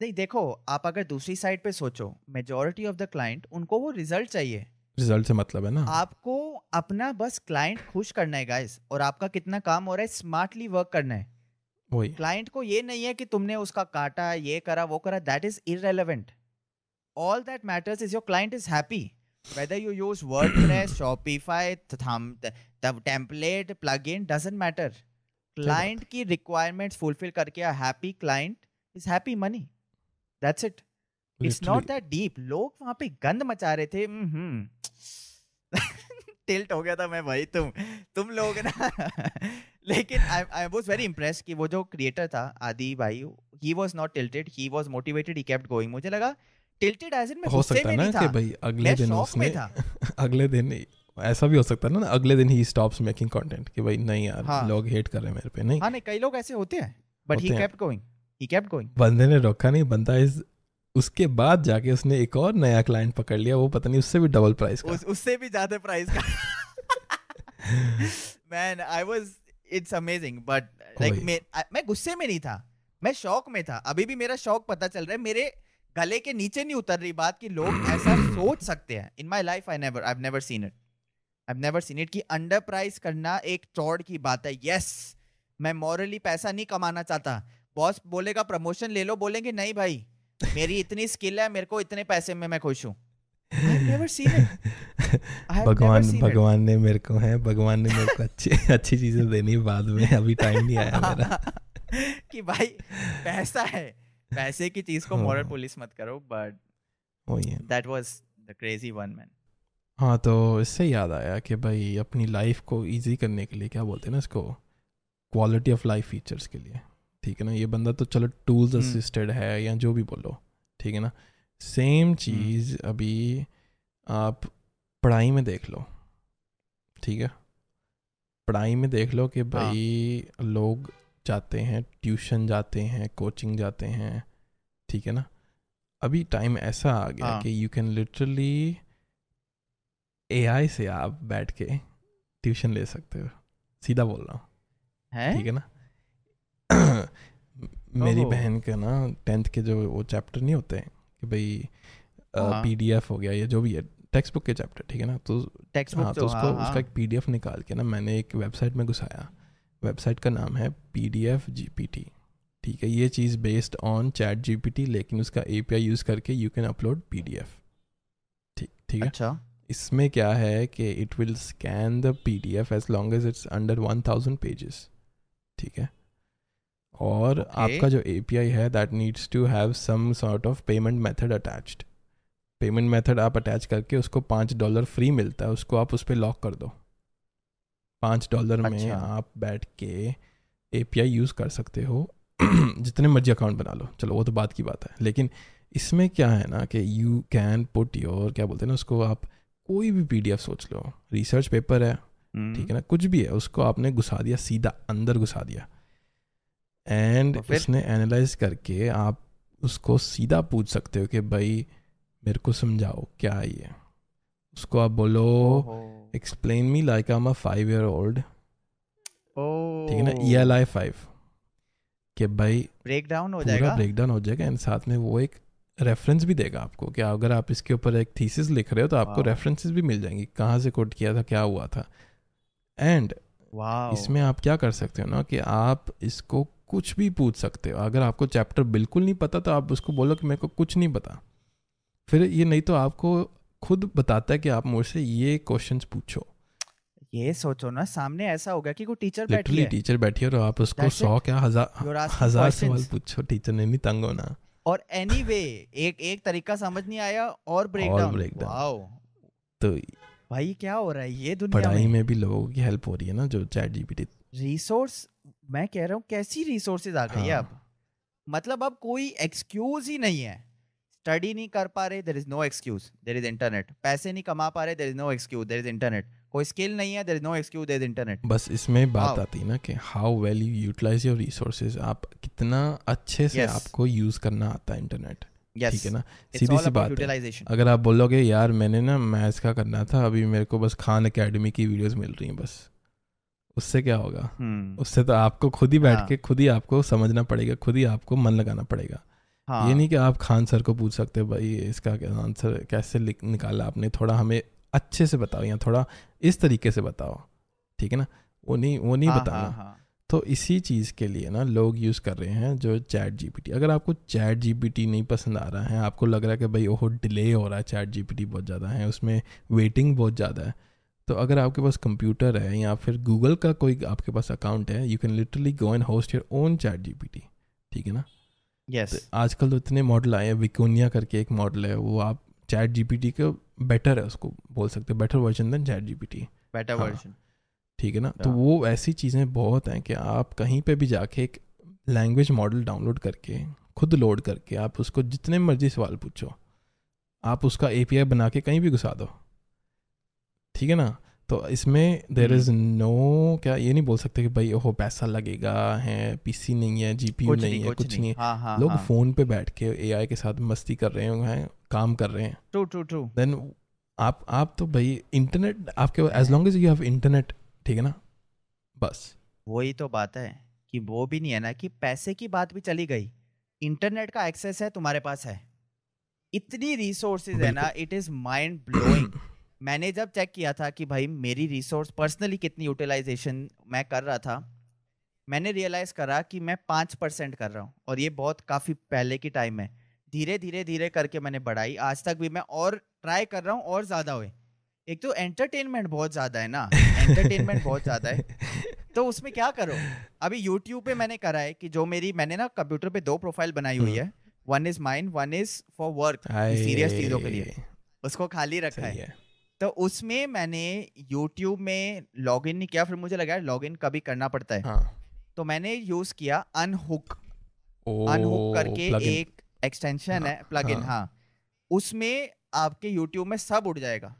नहीं देखो आप अगर दूसरी साइड पे सोचो मेजोरिटी ऑफ़ द क्लाइंट उनको वो रिज़ल्ट चाहिए। रिज़ल्ट से मतलब है ना? आपको अपना बस क्लाइंट खुश करना है गाइस और आपका कितना काम हो रहा है स्मार्टली वर्क करना है। वही। क्लाइंट को ये नहीं है कि तुमने उसका काटा ये करा वो करा that is irrelevant all that matters is your client is happy whether you use wordpress shopify thumb the template plugin doesn't matter client की requirements fulfill करके a happy client is happy it. it's not Literally. that deep. लोग वहाँ पे गंद मचा रहे थे। टिल्ट हो गया था मैं भाई तुम तुम लोग ना। लेकिन I I was very impress कि वो जो क्रिएटर था आदि भाई he was not tilted he was motivated he kept going मुझे लगा टिल्टेड एज इन मैं हो सकता है ना नहीं कि भाई अगले दिन उसने अगले दिन ऐसा भी हो सकता है ना अगले दिन ही स्टॉप्स मेकिंग कंटेंट कि भाई नहीं यार हाँ। लोग हेट कर रहे हैं मेरे पे नहीं? हाँ नहीं कई लोग ऐसे होते हैं but he. Kept going he kept going बंदे ने रोका नहीं बंदा इस उसके बाद जाके उसने एक और नया क्लाइंट पकड़ लिया वो पता नहीं उससे भी डबल प्राइस का। उस, उससे भी ज़्यादा प्राइस का। Man I was it's amazing but like. मैं मैं गुस्से में नहीं था। मैं शौक में था। अभी भी मेरा शौक पता चल रहा है। मेरे गले के नीचे नहीं उतर रही बात कि लोग ऐसा सोच सकते हैं। In my life I never I never seen it I never seen it कि अंडर प्राइस करना एक चौड़ की बात है। यस मैं मॉरली पैसा नहीं कमाना चाहता। बॉस बोलेगा प्रमोशन ले लो। बोलेंगे नहीं भाई मेरी इतनी स्किल है मेरे को इतने पैसे में मैं खुश हूँ। भगवान भगवान ने मेरे को है भगवान ने मेरे को अच्छी अच्छी चीज़ें देनी बाद में अभी टाइम नहीं आया मेरा। कि भाई पैसा है पैसे की चीज़ को मॉरल हाँ। पुलिस मत करो बट है। That was the crazy one man हाँ तो इससे याद आया कि भाई अपनी लाइफ को इजी करने के लिए क्या बोलते हैं ना इसको? क्वालिटी ऑफ़ लाइफ फीचर्स के लिए। ठीक है ना? ये बंदा तो चलो टूल्स हम्म। असिस्टेड है या जो भी बोलो ठीक है ना? सेम चीज़ अभी आप पढ़ाई में देख लो ठीक है? पढ़ाई में देख लो कि भाई हाँ. लोग जाते हैं ट्यूशन जाते हैं कोचिंग जाते हैं ठीक है ना? अभी टाइम ऐसा आ गया हाँ। कि यू कैन लिटरली एआई से आप बैठ के ट्यूशन ले सकते हो। सीधा बोल रहा हूँ? ठीक है ना? मेरी बहन का ना टेंथ के जो वो चैप्टर नहीं होते हैं कि भाई हाँ। पीडीएफ हो गया या जो भी है टेक्स्ट बुक के चैप्टर ठीक है ना? तो टेक्स्ट हाँ बुक तो तो उसको हाँ उसका हाँ। एक पीडीएफ निकाल के ना मैंने एक वेबसाइट में घुसाया। वेबसाइट का नाम है P D F G P T ठीक है? ये चीज़ based on Chat G P T लेकिन उसका ए पी आई यूज़ करके you can upload P D F ठीक ठीक है? अच्छा। इसमें क्या है कि it will scan the P D F as long as it's under one thousand pages ठीक है? और Okay. आपका जो ए पी आई है that needs to have some sort of payment method attached payment method आप अटैच करके उसको पाँच डॉलर फ्री मिलता है उसको आप उस पर लॉक कर दो। पाँच डॉलर अच्छा. में। आप बैठ के ए पी आई यूज़ कर सकते हो। जितने मर्ज़ी अकाउंट बना लो। चलो वो तो बात की बात है। लेकिन इसमें क्या है ना कि यू कैन पुट योर क्या बोलते हैं ना उसको आप कोई भी पी डी एफ़ सोच लो। रिसर्च पेपर है हम्म, ठीक है ना? कुछ भी है उसको आपने घुसा दिया सीधा अंदर घुसा दिया। एंड? उसने एनालाइज करके आप उसको सीधा पूछ सकते हो कि भाई मेरे को समझाओ क्या है ये? उसको आप बोलो explain me like I am a five year old ठीक है ना? ई एल आई फाइव कि भाई ब्रेक डाउन हो जाएगा? ब्रेक डाउन हो जाएगा एंड साथ में वो एक रेफरेंस भी देगा आपको कि अगर आप इसके ऊपर एक थीसिस लिख रहे हो तो आपको. रेफरेंसेस भी मिल जाएँगी कहाँ से कोट किया था क्या हुआ था। एंड इसमें आप क्या कर सकते हो ना कि आप इसको कुछ भी पूछ सकते हो। अगर आपको चैप्टर बिल्कुल नहीं पता तो आप उसको बोलो कि मेरे को कुछ नहीं पता। फिर ये नहीं तो आपको खुद बताता है कि आप मुझसे ये क्वेश्चंस पूछो। ये सोचो ना सामने ऐसा हो गया कि कोई टीचर बैठी है। टीचर बैठी है और आप उसको सौ क्या हज़ार हज़ार सवाल पूछो टीचर ने नहीं तंग होना। और एनीवे एक एक तरीका समझ नहीं आया और ब्रेक डाउन तो भाई क्या हो रहा है? ये दुनिया पढ़ाई में में भी लोगों की हेल्प हो रही है ना जो चैट जीपीटी रिसोर्स मैं कह रहा हूँ कैसी रिसोर्सेज आ गई है हाँ। अब मतलब अब कोई एक्सक्यूज ही नहीं है। स्टडी नहीं कर पा रहे there is no excuse there is internet पैसे नहीं कमा पा रहे there is no excuse there is internet कोई स्किल नहीं है there is no excuse there is internet बस इसमें बात Wow. आती है ना कि how well you utilize your resources आप कितना अच्छे से Yes. आपको यूज़ करना आता है इंटरनेट ठीक है ना? सीधी सी बात है। अगर आप बोलोगे यार मैंने ना मैथ्स का करना था अभी मेरे को बस खान एकेडमी की वीडियोस मिल रही हैं बस। उससे क्या होगा? उससे तो आपको खुद ही बैठ हाँ। के खुद ही आपको समझना पड़ेगा खुद ही आपको मन लगाना पड़ेगा। हाँ। ये नहीं कि आप खान सर को पूछ सकते हो भाई इसका आंसर कैसे निकाला आपने? थोड़ा हमें अच्छे से बताओ या थोड़ा इस तरीके से बताओ। ठीक है ना? वो नहीं वो नहीं हाँ, बताना। हाँ, हाँ. तो इसी चीज़ के लिए ना लोग यूज़ कर रहे हैं जो चैट जीपीटी। अगर आपको चैट जीपीटी नहीं पसंद आ रहा है आपको लग रहा है कि भाई ओहो डिले हो रहा है चैट जीपीटी बहुत ज़्यादा है उसमें वेटिंग बहुत ज़्यादा है। तो अगर आपके पास कंप्यूटर है या फिर गूगल का कोई आपके पास अकाउंट है you can literally go and host your own Chat GPT ठीक है ना यस yes. तो आजकल तो इतने मॉडल आए हैं विकोनिया करके एक मॉडल है वो आप चैट जीपीटी का बेटर है उसको बोल सकते हो better version then Chat GPT better. Version ठीक है ना yeah. तो हाँ। वो ऐसी चीज़ें बहुत हैं कि आप कहीं पे भी जाके एक लैंग्वेज मॉडल डाउनलोड करके खुद लोड करके आप उसको जितने मर्ज़ी सवाल पूछो आप उसका एपीआई बना के कहीं भी घुसा दो ठीक है ना? तो इसमें देर इज़ नो क्या ये नहीं बोल सकते कि भाई ओहो पैसा लगेगा है पीसी नहीं है जीपीयू नहीं नहीं है कुछ कुछ नहीं। है। हाँ हाँ लोग हाँ. फ़ोन पे बैठ के एआई के साथ मस्ती कर रहे हैं काम कर रहे हैं। ट्रू ट्रू ट्रू देन आप आप तो भाई इंटरनेट आपके as long as you have internet ठीक है ना? बस। वही तो बात है कि वो भी नहीं है ना कि पैसे की बात भी चली गई। इंटरनेट का एक्सेस है तुम्हारे पास है। इतनी रिसोर्सेज है ना इट इज़ माइंड ब्लोइंग मैंने जब चेक किया था कि भाई मेरी रिसोर्स पर्सनली कितनी यूटिलाइजेशन मैं कर रहा था मैंने रियलाइज़ करा कि मैं पाँच परसेंट कर रहा हूँ और ये बहुत काफ़ी पहले की टाइम है। धीरे धीरे धीरे करके मैंने बढ़ाई। आज तक भी मैं और ट्राई कर रहा हूँ और ज़्यादा हुए। एक तो एंटरटेनमेंट बहुत ज़्यादा है ना? एंटरटेनमेंट बहुत ज़्यादा है। तो उसमें क्या करो? अभी यूट्यूब पे मैंने करा है कि जो मेरी मैंने ना कंप्यूटर पे दो प्रोफ़ाइल बनाई हुई है। One is mind one is for work serious चीज़ों के लिए। उसको खाली रखा है। है। तो उसमें मैंने यूट्यूब में लॉगिन नहीं किया फिर मुझे लगा लॉगिन कभी करना पड़ता है। हाँ। तो मैंने यूज़ किया अनहुक अनहुक करके plugin. एक एक्सटेंशन हाँ, है प्लगइन हाँ। हाँ। उसमें आपके यूट्यूब में सब उड़ जाएगा।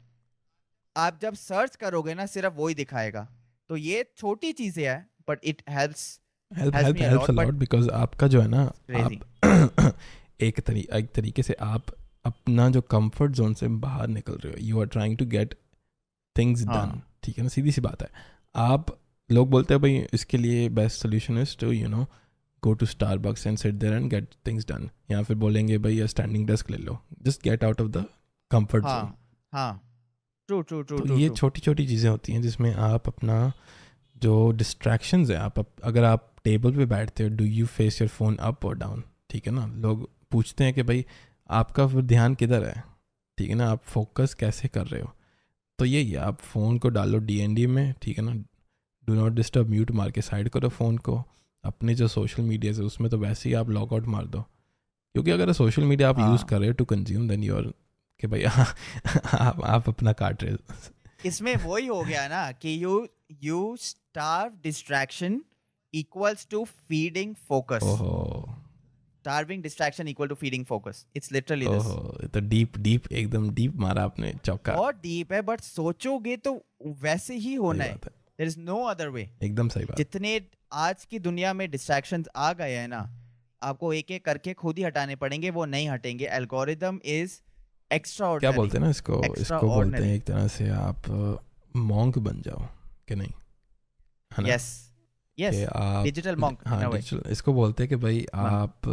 आप जब सर्च करोगे ना सिर्फ़ वो ही दिखाएगा। तो ये छोटी चीज़ें है but it helps help help helps a lot because आपका जो है ना आप एक तरी एक तरीके से आप अपना जो कंफर्ट जोन से बाहर निकल रहे हो। You are trying to get things done. ठीक है ना? सीधी सी बात है। आप लोग बोलते हैं भाई इसके लिए best solution is to you know go to Starbucks and sit there and get things done या फिर बोलेंगे भाई स्टैंडिंग डेस्क ले लो। Just get out of the comfort zone हाँ हाँ। ट्रू ट्रू ट्रू तो ये छोटी छोटी चीज़ें होती हैं जिसमें आप अपना जो डिस्ट्रैक्शंस है आप अगर आप टेबल पे बैठते हो do you face your phone up और डाउन ठीक है ना? लोग पूछते हैं कि भाई आपका फिर ध्यान किधर है? ठीक है ना आप फोकस कैसे कर रहे हो? तो यही है आप फ़ोन को डालो डीएनडी में ठीक है ना? डू नॉट डिस्टर्ब म्यूट मार के साइड करो फ़ोन को। अपने जो सोशल मीडिया है उसमें तो वैसे ही आप लॉग आउट मार दो। क्योंकि अगर सोशल मीडिया आप यूज़ हाँ। कर रहे हो टू कंज्यूम देन यूर कि भाई आप आप अपना काट रहे हो इसमें वही हो गया ना कि you you starve distraction equals to feeding focus ओहो। Starving distraction equal to feeding focus. It's literally this. ओहो ये तो डीप डीप एकदम डीप मारा आपने चौका। बहुत डीप है बट सोचोगे तो वैसे ही होना है। There is no other way एकदम सही बात। जितने आज की दुनिया में डिस्ट्रैक्शंस आ गए हैं ना आपको एक एक करके खुद ही हटाने पड़ेंगे वो नहीं हटेंगे। एल्गोरिदम इज़ एक्स्ट्रा क्या बोलते हैं ना इसको? इसको बोलते हैं एक तरह से आप मॉन्क बन जाओ कि नहीं? यस यस कि आप डिजिटल मॉन्क हाँ digital- इसको बोलते हैं कि भाई हाँ। आप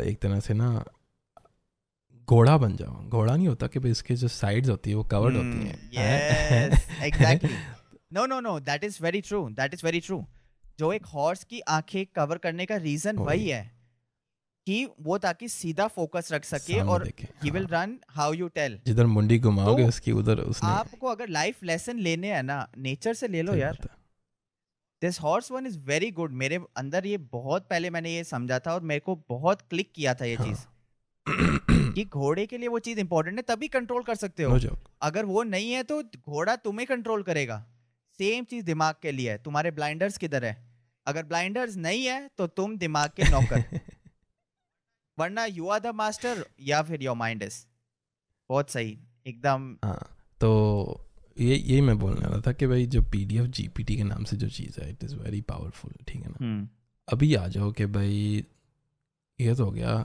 एक तरह से ना घोड़ा बन जाओ घोड़ा नहीं होता कि भाई इसके जो साइड्स होती है वो कवर्ड होती हैं yes exactly no no no that is very true that is very true जो एक हॉर्स की आँखें कवर करने का रीजन वही। वही है कि वो ताकि सीधा फोकस रख सके और he will. Run how you tell जिधर मुंडी घुमाओगे तो उसकी उधर उसने आपको अगर लाइफ लेसन लेने हैं ना नेचर से ले लो यार। This horse one is very good मेरे अंदर ये बहुत पहले मैंने ये समझा था और मेरे को बहुत क्लिक किया था ये हाँ। चीज़। कि घोड़े के लिए वो चीज़ इंपॉर्टेंट है तभी कंट्रोल कर सकते हो। No अगर वो नहीं है तो घोड़ा तुम्हें कंट्रोल करेगा। सेम चीज़ दिमाग के लिए है। तुम्हारे ब्लाइंडर्स किधर है? अगर ब्लाइंडर्स नहीं है तो तुम दिमाग के नौकर। वरना यू आर द मास्टर या फिर योर माइंड इज़ बहुत सही। एकदम हाँ तो ये यही मैं बोलने वाला था कि भाई जो P D F G P T के नाम से जो चीज़ है इट इज़ वेरी पावरफुल ठीक है ना? हम्म। अभी आ जाओ कि भाई ये तो हो गया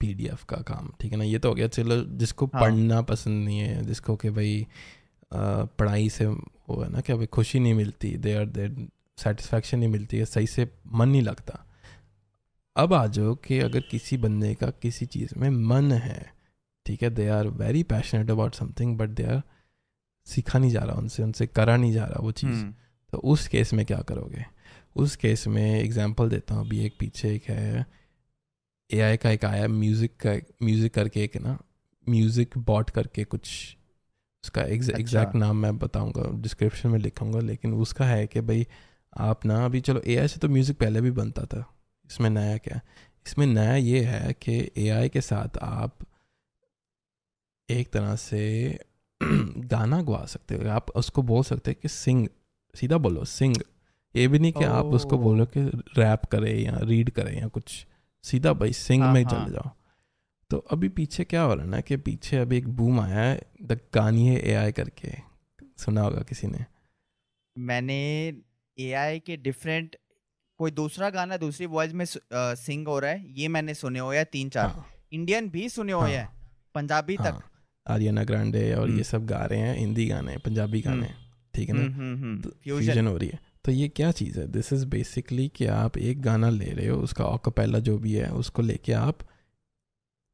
पी डी एफ़ का काम ठीक है ना? ये तो हो गया चलो जिसको हाँ। पढ़ना पसंद नहीं है जिसको कि भाई पढ़ाई से वो है ना कि भाई खुशी नहीं मिलती दे आर देर सेटिस्फैक्शन नहीं मिलती है सही से मन नहीं लगता। अब आ जाओ कि अगर किसी बंदे का किसी चीज़ में मन है ठीक है? They are very passionate about something but they are सीखा नहीं जा रहा उनसे उनसे करा नहीं जा रहा वो चीज़। हम्म, तो उस केस में क्या करोगे? उस केस में एग्जांपल देता हूँ अभी एक पीछे एक है एआई का एक आया म्यूज़िक का म्यूज़िक करके एक ना म्यूज़िक बॉट करके कुछ उसका एग्जैक्ट अच्छा। एग्जैक्ट नाम मैं बताऊँगा डिस्क्रिप्शन में लिखूँगा लेकिन उसका है कि भाई आप ना अभी चलो एआई से तो म्यूज़िक पहले भी बनता था इसमें नया क्या? इसमें नया ये है कि एआई के साथ आप एक तरह से गाना गवा सकते हो आप उसको बोल सकते हैं कि सिंग सीधा बोलो सिंग। ये भी नहीं कि आप उसको बोलो कि रैप करे या रीड करे या कुछ। सीधा भाई सिंग हाँ, में हाँ। चले जाओ। तो अभी पीछे क्या हो रहा है ना कि पीछे अभी एक बूम आया है द गानिए एआई करके। सुना होगा किसी ने? मैंने एआई के डिफरेंट कोई दूसरा गाना दूसरी वॉइस में सिंग हो रहा है ये मैंने सुने हुए हैं तीन चार। हाँ, इंडियन भी सुने हुए हाँ। हैं पंजाबी हाँ। तक। आर्यना ग्रांडे और हम्म। ये सब गा रहे हैं हिंदी गाने पंजाबी गाने ठीक है ना? तो फ्यूजन फ्यूजन हो रही है। तो ये क्या चीज़ है? दिस इज़ बेसिकली कि आप एक गाना ले रहे हो उसका ऑकपेला जो भी है उसको लेके आप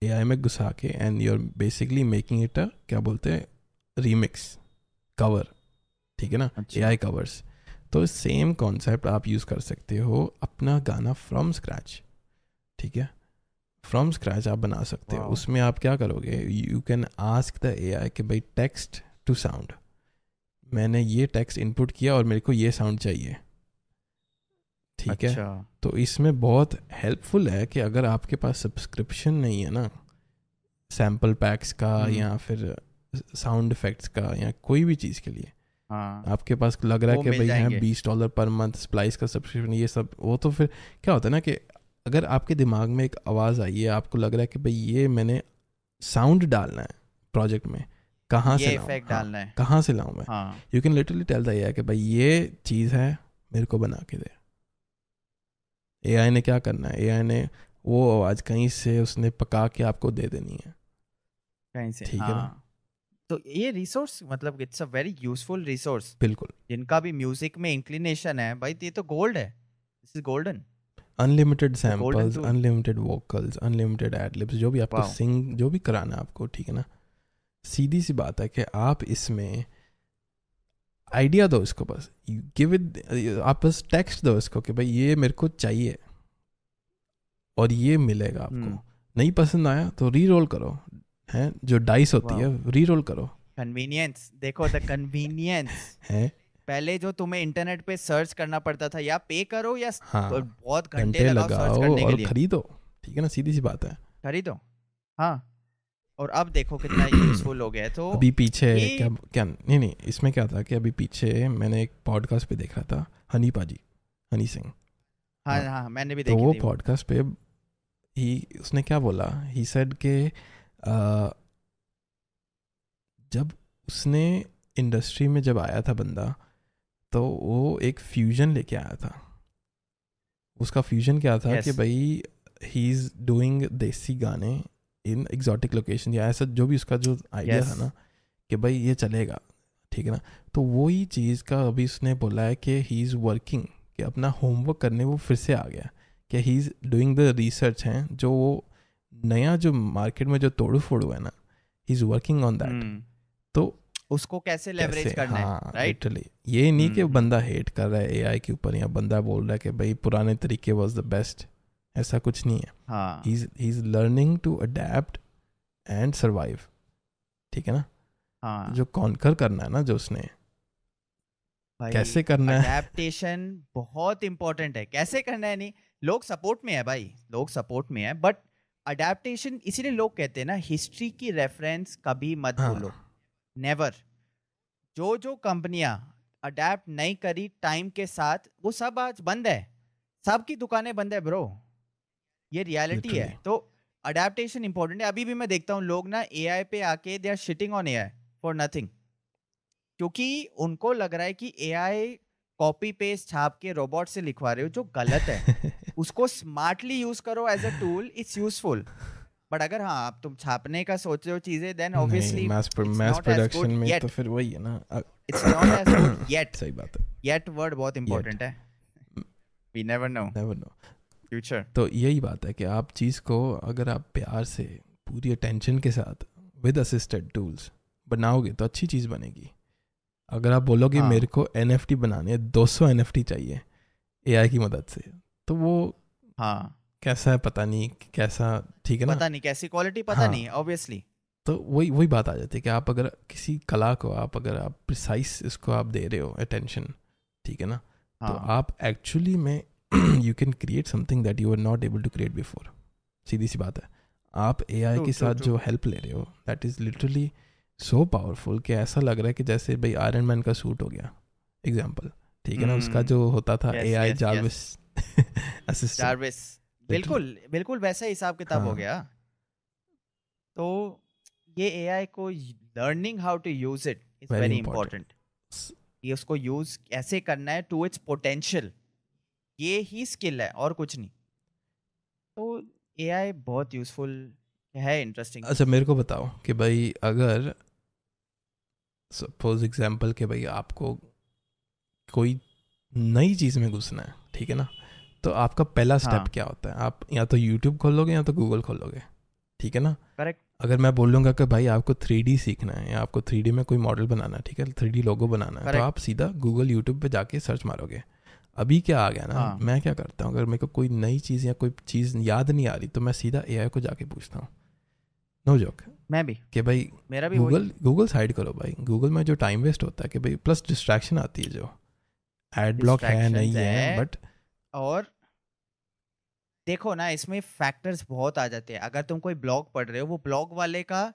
ए आई में घुसा के and you are basically making it a क्या बोलते हैं रीमिक्स कवर ठीक है ना? ए आई कवर्स तो सेम कॉन्सेप्ट आप यूज़ कर सकते हो अपना गाना फ्रॉम स्क्रैच ठीक है? फ्रॉम स्क्रैच आप बना सकते हो। उसमें आप क्या करोगे? You can ask the A I कि भाई टेक्स्ट टू साउंड मैंने ये टेक्स्ट इनपुट किया और मेरे को ये साउंड चाहिए। ठीक है? अच्छा। तो इसमें बहुत हेल्पफुल है कि अगर आपके पास सब्सक्रिप्शन नहीं है ना सैंपल पैक्स का हम्म। या फिर साउंड इफेक्ट्स का या कोई भी चीज़ के लिए हाँ। आपके पास लग रहा है कि भाई है बीस डॉलर पर मंथ स्प्लाइस का सब्सक्रिप्शन ये सब वो तो फिर क्या होता है ना कि अगर आपके दिमाग में एक आवाज़ आई है आपको लग रहा है कि भाई ये मैंने साउंड डालना है प्रोजेक्ट में कहाँ से लाऊं? हाँ, डालना है। कहाँ से लाऊं मैं? You can literally tell the AI कि भाई ये चीज़ है मेरे को बना के दे। एआई ने क्या करना है? एआई ने वो आवाज़ कहीं से उसने पका के आपको दे देनी है। कहीं से ठीक हाँ. है ना? हाँ। तो ये रिसोर्स मतलब it's a very useful resource बिल्कुल। जिनका भी म्यूज़िक में इंक्लिनेशन है भाई ये तो गोल्ड है। This is golden unlimited samples unlimited vocals unlimited adlibs जो भी आपको सिंग जो भी कराना है आपको ठीक है ना? सीधी सी बात है कि आप इसमें आइडिया दो इसको बस। गिव इट आप बस टेक्स्ट दो इसको कि भाई ये मेरे को चाहिए। और ये मिलेगा आपको। हम्म। नहीं पसंद आया तो री रोल करो है? जो डाइस होती है री रोल करो। कन्वीनियंस देखो द कन्वीनियंस है? पहले जो तुम्हें इंटरनेट पे सर्च करना पड़ता था या पे करो या हाँ तो बहुत घंटे लगाओ सर्च करने के लिए। खरीदो ठीक है ना? सीधी सी बात है। खरीदो। हाँ। और अब देखो कितना यूजफुल हो गया तो अभी पीछे क्या क्या नहीं नहीं इसमें क्या था कि अभी पीछे मैंने एक पॉडकास्ट पे देखा था हनी पाजी हनी सिंह। हाँ हाँ। हाँ मैंने भी तो वो पॉडकास्ट पे ही उसने क्या बोला? ही सेड के जब उसने इंडस्ट्री में जब आया था बंदा तो वो एक फ्यूजन लेके आया था। उसका फ्यूजन क्या था Yes. कि भाई ही इज़ डूइंग देसी गाने इन एग्जॉटिक लोकेशन या ऐसा जो भी उसका जो आइडिया Yes. था ना कि भाई ये चलेगा ठीक है ना? तो वही चीज़ का अभी उसने बोला है कि ही इज़ वर्किंग कि अपना होमवर्क करने वो फिर से आ गया। कि he is doing the research हैं जो वो नया जो मार्केट में जो तोड़ू फोड़ू है ना he is working on that तो उसको कैसे लेवरेज करना हाँ है राइट literally. ये नहीं कि हम्म। बंदा हेट कर रहा है एआई के ऊपर या बंदा बोल रहा है कि भाई पुराने तरीके वाज द बेस्ट ऐसा कुछ नहीं है। हाँ। He is learning to adapt and survive ठीक है ना? हाँ। जो कॉन्कर करना है ना जो उसने। भाई कैसे करना है? अडेप्टेशन बहुत इंपॉर्टेंट है। कैसे करना है नहीं? लोग सपोर्ट में है भाई। लोग सपोर्ट में है बट अडेप्टेशन इसीलिए लोग कहते हैं ना हिस्ट्री की रेफरेंस कभी मत हाँ। भूलो। नेवर जो जो कंपनियाँ अडेप्ट नहीं करी टाइम के साथ वो सब आज बंद है। सबकी दुकानें बंद है ब्रो ये रियलिटी है। तो अडेप्टेशन इंपॉर्टेंट है। अभी भी मैं देखता हूँ लोग ना एआई पे आके they are shitting on AI for nothing क्योंकि उनको लग रहा है कि एआई कॉपी पेस्ट छाप के रोबोट से लिखवा रहे हो जो गलत है। उसको स्मार्टली यूज़ करो as a tool it's useful but अगर हाँ आप तुम छापने का सोच रहे हो चीज़ें then obviously mass mass production में तो फिर वही है ना। It's not as good yet सही बात है। येट वर्ड बहुत इंपॉर्टेंट है। We never know never know future तो यही बात है कि आप चीज़ को अगर आप प्यार से पूरी अटेंशन के साथ विद असिस्टेड टूल्स बनाओगे तो अच्छी चीज़ बनेगी। अगर आप बोलोगे हाँ। मेरे को एनएफटी बनाने दो सौ एन चाहिए एआई की मदद से तो वो हाँ। कैसा है पता नहीं कैसा ठीक है ना? पता नहीं कैसी क्वालिटी पता हाँ। नहीं ऑब्वियसली तो वही वही बात आ जाती है कि आप अगर किसी कला को आप अगर आप प्रिसाइस इसको आप दे रहे हो अटेंशन ठीक है ना? हाँ. तो हाँ। आप एक्चुअली में you can create something that you are not able to create before सीधी सी बात है। आप ए के true, साथ true. जो हेल्प ले रहे हो that is literally so powerful कि ऐसा लग रहा है कि जैसे भाई आयरन मैन का सूट हो गया एग्ज़ाम्पल ठीक है ना? उसका हम्म, जो होता था A I yes. Assistant Jarvis बिल्कुल बिल्कुल वैसा ही हिसाब किताब हो हाँ। गया। तो ये एआई को learning how to use it is very important. Important ये उसको यूज़ कैसे करना है टू इट्स पोटेंशियल ये ही स्किल है और कुछ नहीं। तो एआई बहुत यूजफुल है इंटरेस्टिंग अच्छा मेरे को बताओ कि भाई अगर सपोज़ एग्जांपल के भाई आपको कोई नई चीज़ में घुसना है ठीक है ना? तो आपका पहला स्टेप हाँ। क्या होता है? आप या तो यूट्यूब खोलोगे या तो गूगल खोलोगे? ठीक है ना? करेक्ट अगर मैं बोलूँगा कि भाई आपको थ्री सीखना है या आपको थ्री में कोई मॉडल बनाना है ठीक है? थ्री लोगो बनाना है तो आप सीधा गूगल यूट्यूब पे जाके सर्च मारोगे। अभी क्या आ गया ना हाँ। मैं क्या करता हूँ? अगर मेरे को कोई नई चीज़ या कोई चीज़ याद नहीं आ रही तो मैं सीधा एआई को जाके पूछता हूँ। नो जोक मैं भी। कि भाई मेरा भी गूगल गूगल साइड करो भाई। गूगल में जो टाइम वेस्ट होता है कि भाई प्लस डिस्ट्रैक्शन आती है जो। एड ब्लॉक है नहीं है। बट और देखो ना इसमें फैक्टर्स बहुत आ जाते हैं। अगर तुम कोई ब्लॉग पढ़ रहे हो वो ब्लॉग वाले का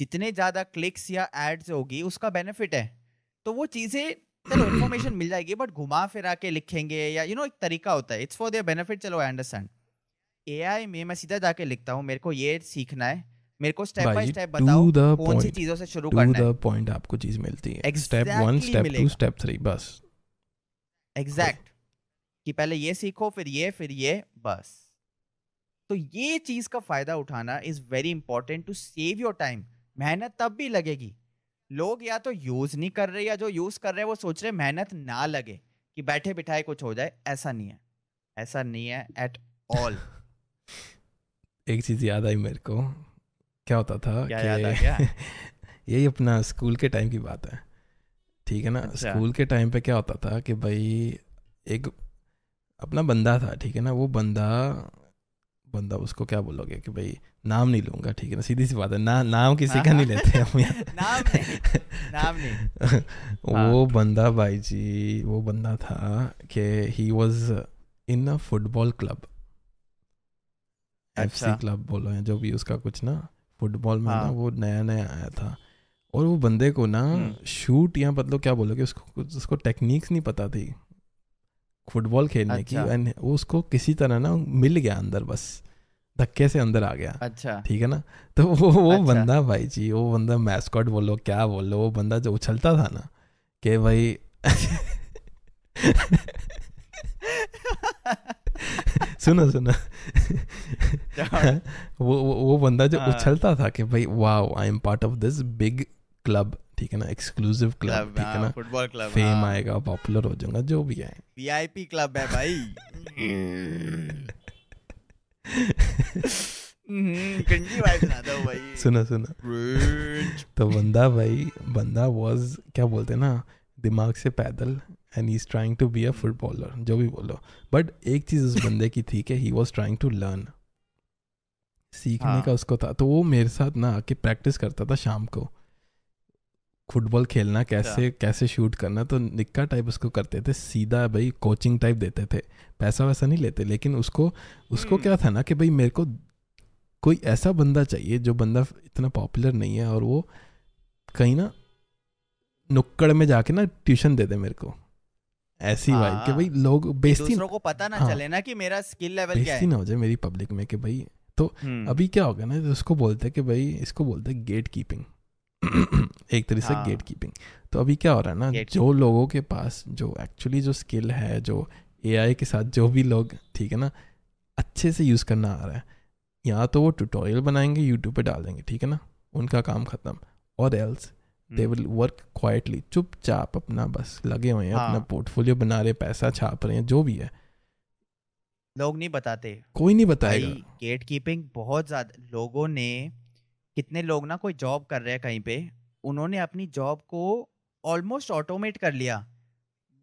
जितने ज़्यादा क्लिक्स या एड्स होगी उसका बेनिफिट है। तो वो चीज़ें चलो इन्फॉर्मेशन मिल जाएगी बट घुमा फिरा के लिखेंगे या यू you नो know, एक तरीका होता है। इट्स फॉर देयर बेनिफिट चलो आई अंडरस्टैंड एआई में मैं सीधा जाके लिखता हूँ मेरे को ये सीखना है। मेरे को स्टेप बाय स्टेप बताओ कौन सी चीज़ों से शुरू करना है। पॉइंट आपको चीज़ मिलती है। Step one step two step three बस। एग्जैक्ट कि पहले ये सीखो फिर ये फिर ये बस। तो ये चीज़ का फ़ायदा उठाना is very important to save your time मेहनत तब भी लगेगी। लोग या तो यूज़ नहीं कर रहे या जो यूज़ कर रहे हैं वो सोच रहे मेहनत ना लगे कि बैठे बिठाए कुछ हो जाए। ऐसा नहीं है। ऐसा नहीं है एट ऑल एक चीज़ याद आई मेरे को। क्या होता था क्या कि याद आ गया? यही अपना स्कूल के टाइम की बात है। ठीक है ना? अच्छा। स्कूल के टाइम पे क्या होता था कि भाई एक अपना बंदा था ठीक है ना? वो बंदा बंदा उसको क्या बोलोगे कि भाई नाम नहीं लूँगा ठीक है ना? सीधी सी बात है ना नाम किसी का नहीं लेते हम यहाँ। नाम नहीं नाम नहीं। वो बंदा भाई जी वो बंदा था कि he was in a football club F C. Club बोलो या जो भी उसका कुछ ना फुटबॉल में ना हाँ। वो नया नया आया था। और वो बंदे को ना हम्म। शूट या मतलब क्या बोलोगे उसको उसको टेक्निक्स नहीं पता थी। फुटबॉल खेलने की अच्छा। एंड वो उसको किसी तरह ना मिल गया अंदर बस धक्के से अंदर आ गया अच्छा ठीक है ना तो वो वो अच्छा। बंदा भाई जी वो बंदा मैस्कॉट बोलो क्या बोलो वो बंदा जो उछलता था ना कि भाई सुनो सुनो वो वो वो बंदा जो हाँ। उछलता था कि भाई wow I am part of this big club ठीक है ना? एक्सक्लूसिव क्लब ठीक है ना? फुटबॉल क्लब फेम आएगा पॉपुलर हो जाऊँगा जो भी है वीआईपी क्लब है भाई। हम्म, हूँ सुनो सुनो। तो बंदा भाई बंदा वाज क्या बोलते हैं ना दिमाग से पैदल and he is trying to be a footballer जो भी बोलो। बट एक चीज़ उस बंदे की थी कि he was trying to learn सीखने हाँ। का उसको था। तो वो मेरे साथ ना आके प्रैक्टिस करता था शाम को। फुटबॉल खेलना कैसे कैसे शूट करना तो निक्का टाइप उसको करते थे सीधा भाई कोचिंग टाइप देते थे पैसा वैसा नहीं लेते लेकिन उसको उसको हम्म। क्या था ना कि भाई मेरे को कोई ऐसा बंदा चाहिए जो बंदा इतना पॉपुलर नहीं है और वो कहीं ना नुक्कड़ में जाके ना ट्यूशन दे दे मेरे को ऐसी वाइब कि हाँ। भाई लोग कि बेइज्जती दूसरों को पता ना हाँ। चले ना कि मेरा स्किल लेवल क्या है ना हो जाए मेरी पब्लिक में कि भाई तो अभी क्या होगा ना तो उसको बोलते हैं कि भाई इसको बोलते हैं गेट कीपिंग एक तरह से हाँ। गेट कीपिंग तो अभी क्या हो रहा है ना जो लोगों के पास जो एक्चुअली जो स्किल है जो एआई के साथ जो भी लोग ठीक है ना अच्छे से यूज़ करना आ रहा है या तो वो ट्यूटोरियल बनाएँगे यूट्यूब पे डाल देंगे ठीक है ना उनका काम खत्म और else they will work quietly चुपचाप अपना बस लगे हुए हैं हाँ. अपना हाँ। पोर्टफोलियो बना रहे पैसा छाप रहे हैं जो भी है लोग नहीं बताते कोई नहीं बताएगा गेट कीपिंग बहुत ज़्यादा लोगों ने कितने लोग ना कोई जॉब कर रहे हैं कहीं पे उन्होंने अपनी जॉब को ऑलमोस्ट ऑटोमेट कर लिया।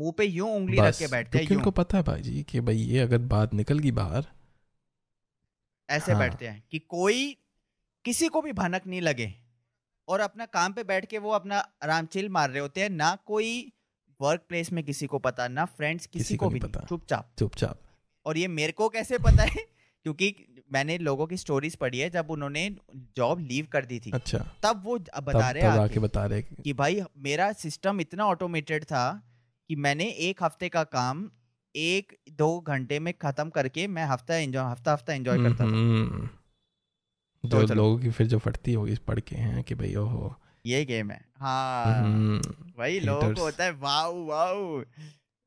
मुँह पे यूँ उंगली रख के बैठते क्योंकि हैं उनको पता है भाई जी कि भाई ये अगर बात निकल गई बाहर? ऐसे हाँ। बैठते हैं कि कोई किसी को भी भनक नहीं लगे और अपना काम पे बैठ के वो अपना आराम चिल मार रहे होते हैं ना कोई वर्क प्लेस में किसी को पता ना फ्रेंड्स किसी, को को भी चुपचाप। चुपचाप। और ये मेरे को कैसे पता है? क्योंकि मैंने लोगों की स्टोरीज पढ़ी है जब उन्होंने जॉब लीव कर दी थी अच्छा। तब वो बता रहे तब हैं आके बता रहे कि भाई मेरा सिस्टम इतना ऑटोमेटेड था कि मैंने एक हफ़्ते का काम एक दो घंटे में खत्म करके मैं हफ़्ता एंजॉय हफ़्ता हफ़्ता एंजॉय करता था। हम्म, जो तो लोगों की फिर जो फटती होगी पढ़ के हैं कि भाई ओहो। ये गेम है। हाँ। हम्म, वही लोगों को होता है वाओ वाओ।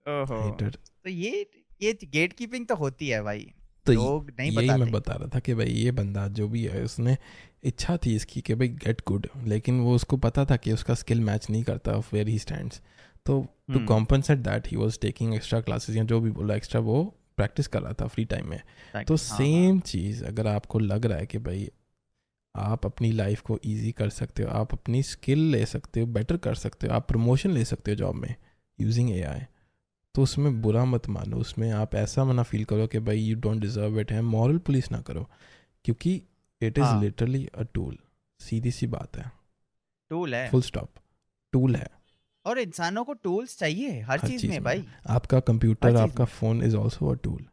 ओहो। तो ये ये गेट कीपिंग तो होती है भाई। तो लोग नहीं यही मैं बता रहा था कि भाई ये बंदा जो भी है उसने इच्छा थी इसकी कि भाई गेट गुड लेकिन वो उसको पता था कि उसका स्किल मैच नहीं करता वेयर ही स्टैंड तो to compensate that he was taking extra classes या जो भी बोला एक्स्ट्रा वो प्रैक्टिस कर रहा था फ्री टाइम में। तो हाँ, हाँ, सेम चीज़ अगर आपको लग रहा है कि भाई आप अपनी लाइफ को इजी कर सकते हो आप अपनी स्किल ले सकते हो बेटर कर सकते हो आप प्रमोशन ले सकते हो जॉब में यूजिंग एआई तो उसमें बुरा मत मानो उसमें आप ऐसा मना फील करो कि भाई यू डोंट डिजर्व इट है मॉरल पुलिस ना करो क्योंकि it is. Literally a tool सीधी सी बात है। टूल है। फुल स्टॉप टूल है। और इंसानों को टूल्स चाहिए हर हर चीज़ में में। भाई। आपका कंप्यूटर आपका phone is also a tool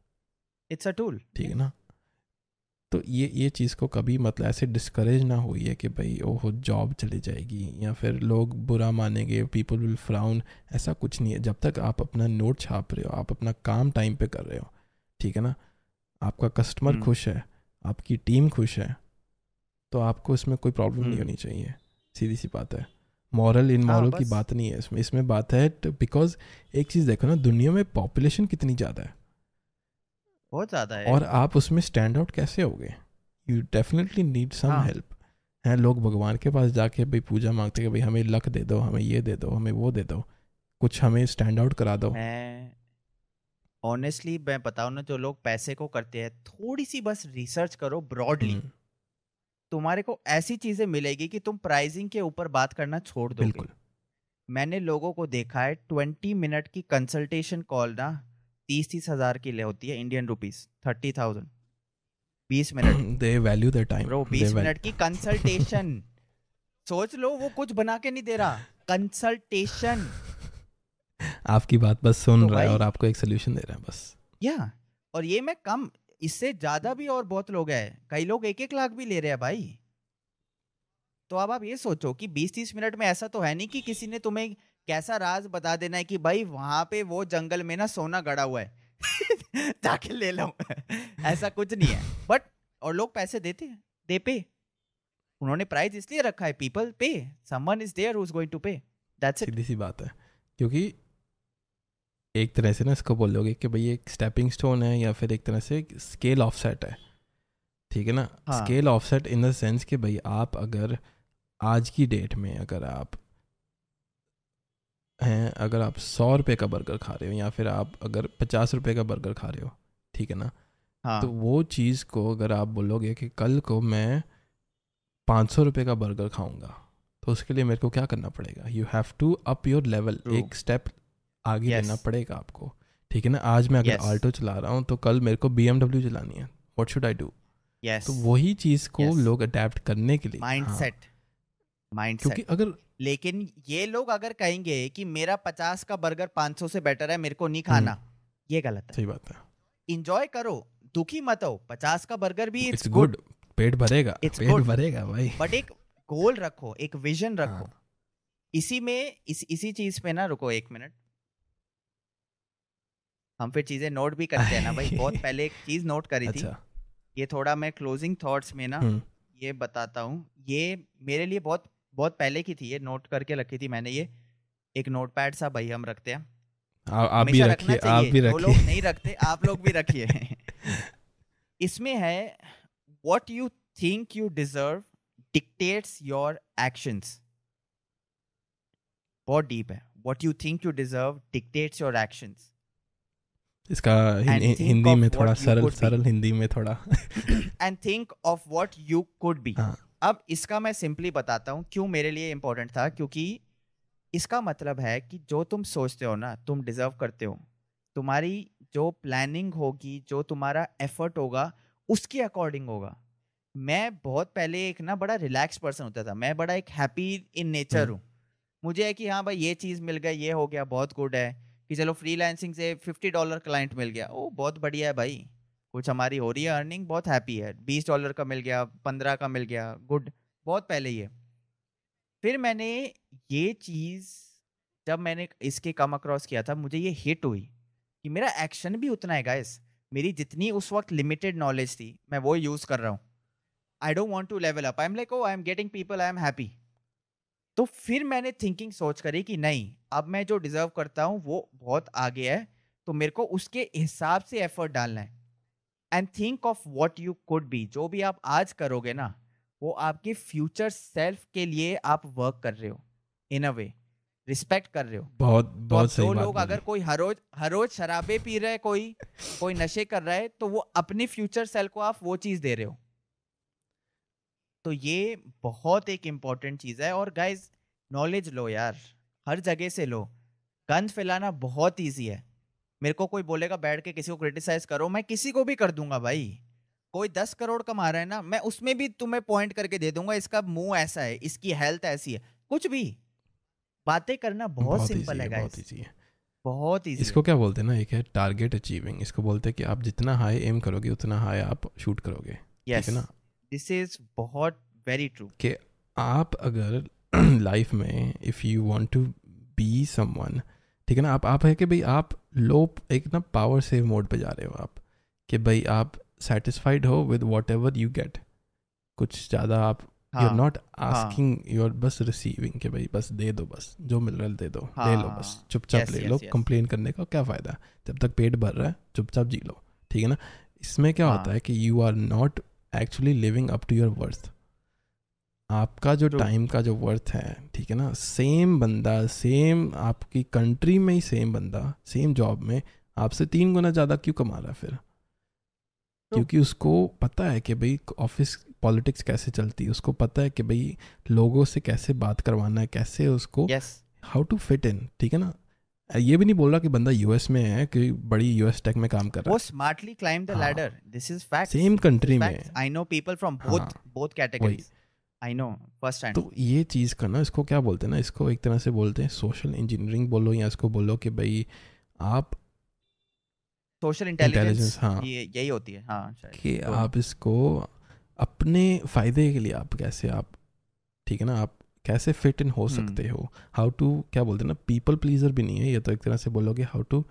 it's a tool ठीक है ना? तो ये ये चीज़ को कभी मतलब ऐसे डिस्करेज ना हुई है कि भाई ओहो जॉब चली जाएगी या फिर लोग बुरा मानेंगे पीपल विल फ्राउन ऐसा कुछ नहीं है। जब तक आप अपना नोट छाप रहे हो आप अपना काम टाइम पे कर रहे हो ठीक है ना? आपका कस्टमर हम्म। खुश है आपकी टीम खुश है तो आपको इसमें कोई प्रॉब्लम नहीं हम्म। होनी चाहिए सीधी सी बात है। मॉरल इन हाँ, मॉरल की बात नहीं है इसमें। इसमें बात है बिकॉज़ एक चीज़ देखो ना दुनिया में पॉपुलेशन कितनी ज़्यादा है। बहुत ज़्यादा है। और आप उसमें स्टैंड आउट कैसे होगे यू डेफिनेटली नीड सम हाँ। हेल्प हैं लोग भगवान के पास जाके भाई पूजा मांगते हैं कि भाई हमें लक दे दो हमें ये दे दो हमें वो दे दो। कुछ हमें स्टैंड आउट करा दो। मैं ऑनेस्टली मैं बताऊँ ना जो लोग पैसे को करते हैं थोड़ी सी बस रिसर्च करो ब्रॉडली हम्म, तुम्हारे को ऐसी चीज़ें मिलेगी कि तुम प्राइसिंग के ऊपर बात करना छोड़ दो बिल्कुल। मैंने लोगों को देखा है ट्वेंटी मिनट की कंसल्टेशन कॉल ना तीस तीस हज़ार की ले होती है इंडियन रुपीज़ थर्टी थाउज़ेंड बीस minute. They value the time bro बीस मिनट की कंसल्टेशन सोच लो वो कुछ बना के नहीं दे रहा। कंसल्टेशन आपकी बात बस सुन तो रहा है और आपको एक सोल्यूशन दे रहा है बस। या और ये मैं कम इससे ज़्यादा भी और बहुत लोग हैं। कई लोग एक एक लाख भी ले रहे हैं भाई। तो अब आप ये सोचो कि 20-30 मिनट में ऐसा तो है नहीं कि किसी ने तुम्हें कैसा राज बता देना है कि भाई वहाँ पे वो जंगल में ना सोना गड़ा हुआ है। जाके ले लो। ऐसा कुछ नहीं है। बट और लोग पैसे देते हैं। दे पे। उन्होंने प्राइस इसलिए रखा है पीपल पे। Someone is there who is going to pay that's it सीधी सी बात है। क्योंकि एक तरह से ना इसको बोलोगे कि भाई एक स्टेपिंग स्टोन है या फिर एक तरह से स्केल ऑफसेट है। ठीक है ना? हाँ। Scale offset in the sense कि भाई आप अगर आज की डेट में अगर आप हैं अगर आप सौ रुपये का बर्गर खा रहे हो या फिर आप अगर पचास रुपये का बर्गर खा रहे हो ठीक है ना? हाँ। तो वो चीज़ को अगर आप बोलोगे कि कल को मैं पाँच सौ रुपये का बर्गर खाऊँगा तो उसके लिए मेरे को क्या करना पड़ेगा? You have to up your level एक स्टेप आगे Yes. देना पड़ेगा आपको ठीक है ना? आज मैं अगर Yes. चला रहा हूँ तो कल मेरे को बी चलानी है। व्हाट शुड आई डू तो वही चीज़ को Yes. लोग अडेप्ट करने के लिए माइंड हाँ, माइंड क्योंकि अगर लेकिन ये लोग अगर कहेंगे कि मेरा पचास का बर्गर पाँच सौ से बेटर है मेरे को नहीं खाना ये गलत है। सही बात है। इंजॉय करो दुखी मत हो। पचास का बर्गर भी इट्स गुड पेट भरेगा पेट good. भरेगा भाई। बट एक गोल रखो एक विजन रखो। हाँ, इसी में इस इसी चीज़ पे ना रुको एक मिनट हम फिर चीज़ें नोट भी करते हैं ना भाई। बहुत पहले एक चीज़ नोट करी अच्छा। थी ये थोड़ा मैं क्लोजिंग थॉट्स में ना हम्म, ये बताता हूँ। ये मेरे लिए बहुत बहुत पहले की थी ये नोट करके रखी थी मैंने ये। एक नोट पैड सा भाई हम रखते हैं। आ, आप भी रखिए आप भी रखिए। लोग नहीं रखते आप लोग भी रखिए। इसमें है what you think you deserve dictates your actions बहुत डीप है। What you think you deserve dictates your actions इसका हिंदी में थोड़ा सरल सरल हिंदी में थोड़ा। And think of what you could be अब इसका मैं सिंपली बताता हूँ क्यों मेरे लिए इंपॉर्टेंट था क्योंकि इसका मतलब है कि जो तुम सोचते हो ना तुम डिजर्व करते हो। तुम्हारी जो प्लानिंग होगी जो तुम्हारा एफर्ट होगा उसके अकॉर्डिंग होगा। मैं बहुत पहले एक ना बड़ा रिलैक्स पर्सन होता था। मैं बड़ा एक हैप्पी इन नेचर। हूँ। मुझे है कि हाँ भाई ये चीज़ मिल गई ये हो गया बहुत गुड है कि चलो फ्रीलांसिंग से फिफ्टी डॉलर क्लाइंट मिल गया। ओ बहुत बढ़िया है भाई। कुछ हमारी हो रही है अर्निंग बहुत हैप्पी है। बीस डॉलर का मिल गया, पंद्रह का मिल गया गुड बहुत पहले है फिर मैंने ये चीज़, जब मैंने इसके कम अक्रॉस किया था, मुझे ये हिट हुई कि मेरा एक्शन भी उतना है गाइस मेरी जितनी उस वक्त लिमिटेड नॉलेज थी, मैं वो यूज़ कर रहा हूँ। I don't want to level up I am like oh I am getting people I am happy तो फिर मैंने थिंकिंग सोच करी कि नहीं, अब मैं जो डिजर्व करता हूँ, वो बहुत आगे है तो मेरे को उसके हिसाब से एफर्ट डालना है। And think of what you could be जो भी आप आज करोगे ना वो आपके फ्यूचर सेल्फ के लिए आप वर्क कर रहे हो इन अ वे रिस्पेक्ट कर रहे हो. बहुत तो बहुत सही बात लोग अगर कोई हर रोज हर रोज शराबे पी रहे है कोई कोई नशे कर रहा है तो वो अपने फ्यूचर सेल को आप वो चीज़ दे रहे हो। तो ये बहुत एक इंपॉर्टेंट चीज़ है और गाइज़ नॉलेज लो यार। हर जगह से लो। गंद फैलाना बहुत ईजी है। मेरे को कोई बोलेगा बैठ के किसी को क्रिटिसाइज करो मैं किसी को भी कर दूँगा भाई। कोई दस करोड़ कमा रहा है ना मैं उसमें भी तुम्हें पॉइंट करके दे दूँगा इसका मुँह ऐसा है इसकी हेल्थ ऐसी है कुछ भी। बातें करना बहुत, सिंपल है बहुत easy है। बहुत इजी इसको क्या बोलते हैं ना एक है टारगेट अचीविंग इसको बोलते हैं कि आप जितना हाई एम करोगे उतना हाई आप शूट करोगे। ठीक यस है ना? दिस इज़ बहुत वेरी ट्रू कि आप अगर लाइफ में if you want to be someone ठीक है ना आप आप है कि भाई आप लो एक ना पावर सेव मोड पे जा रहे हो आप कि भाई आप सेटिस्फाइड हो with whatever you get कुछ ज़्यादा आप you are not asking you are बस रिसीविंग कि भाई बस दे दो बस जो मिल रहा है दे दो हाँ, ले लो बस हाँ, चुपचाप yes, ले yes, लो yes. कंप्लेन करने का क्या फ़ायदा जब तक पेट भर रहा है चुपचाप जी लो ठीक है ना इसमें क्या हाँ. होता। है कि you are not actually living up to your worth आपका जो टाइम का जो वर्थ है ठीक है ना? सेम बंदा सेम आपकी कंट्री में ही सेम बंदा सेम जॉब में आपसे तीन गुना ज़्यादा क्यों कमा रहा है फिर? क्योंकि उसको पता है कि भाई ऑफ़िस पॉलिटिक्स कैसे चलती है उसको पता है कि भाई लोगों से कैसे बात करवाना है कैसे उसको हाउ टू फिट इन ठीक है ना? ये भी नहीं बोल रहा कि बंदा यूएस में है कि बड़ी यूएस टेक में काम कर रहा वो है। Smartly climb the. Ladder this is fact same country में। I know people from both both categories I know first hand तो ये चीज़ का ना इसको क्या बोलते हैं ना इसको एक तरह से बोलते हैं सोशल इंजीनियरिंग बोलो या इसको बोलो कि भाई आप सोशल इंटेलिजेंस हाँ। ये यही होती है। हाँ कि तो- आप इसको अपने फ़ायदे के लिए आप कैसे आप ठीक है ना आप कैसे फिट इन हो हम्म। सकते हो। हाउ टू क्या बोलते हैं ना पीपल प्लीजर भी नहीं है ये तो एक तरह से बोलोगे how to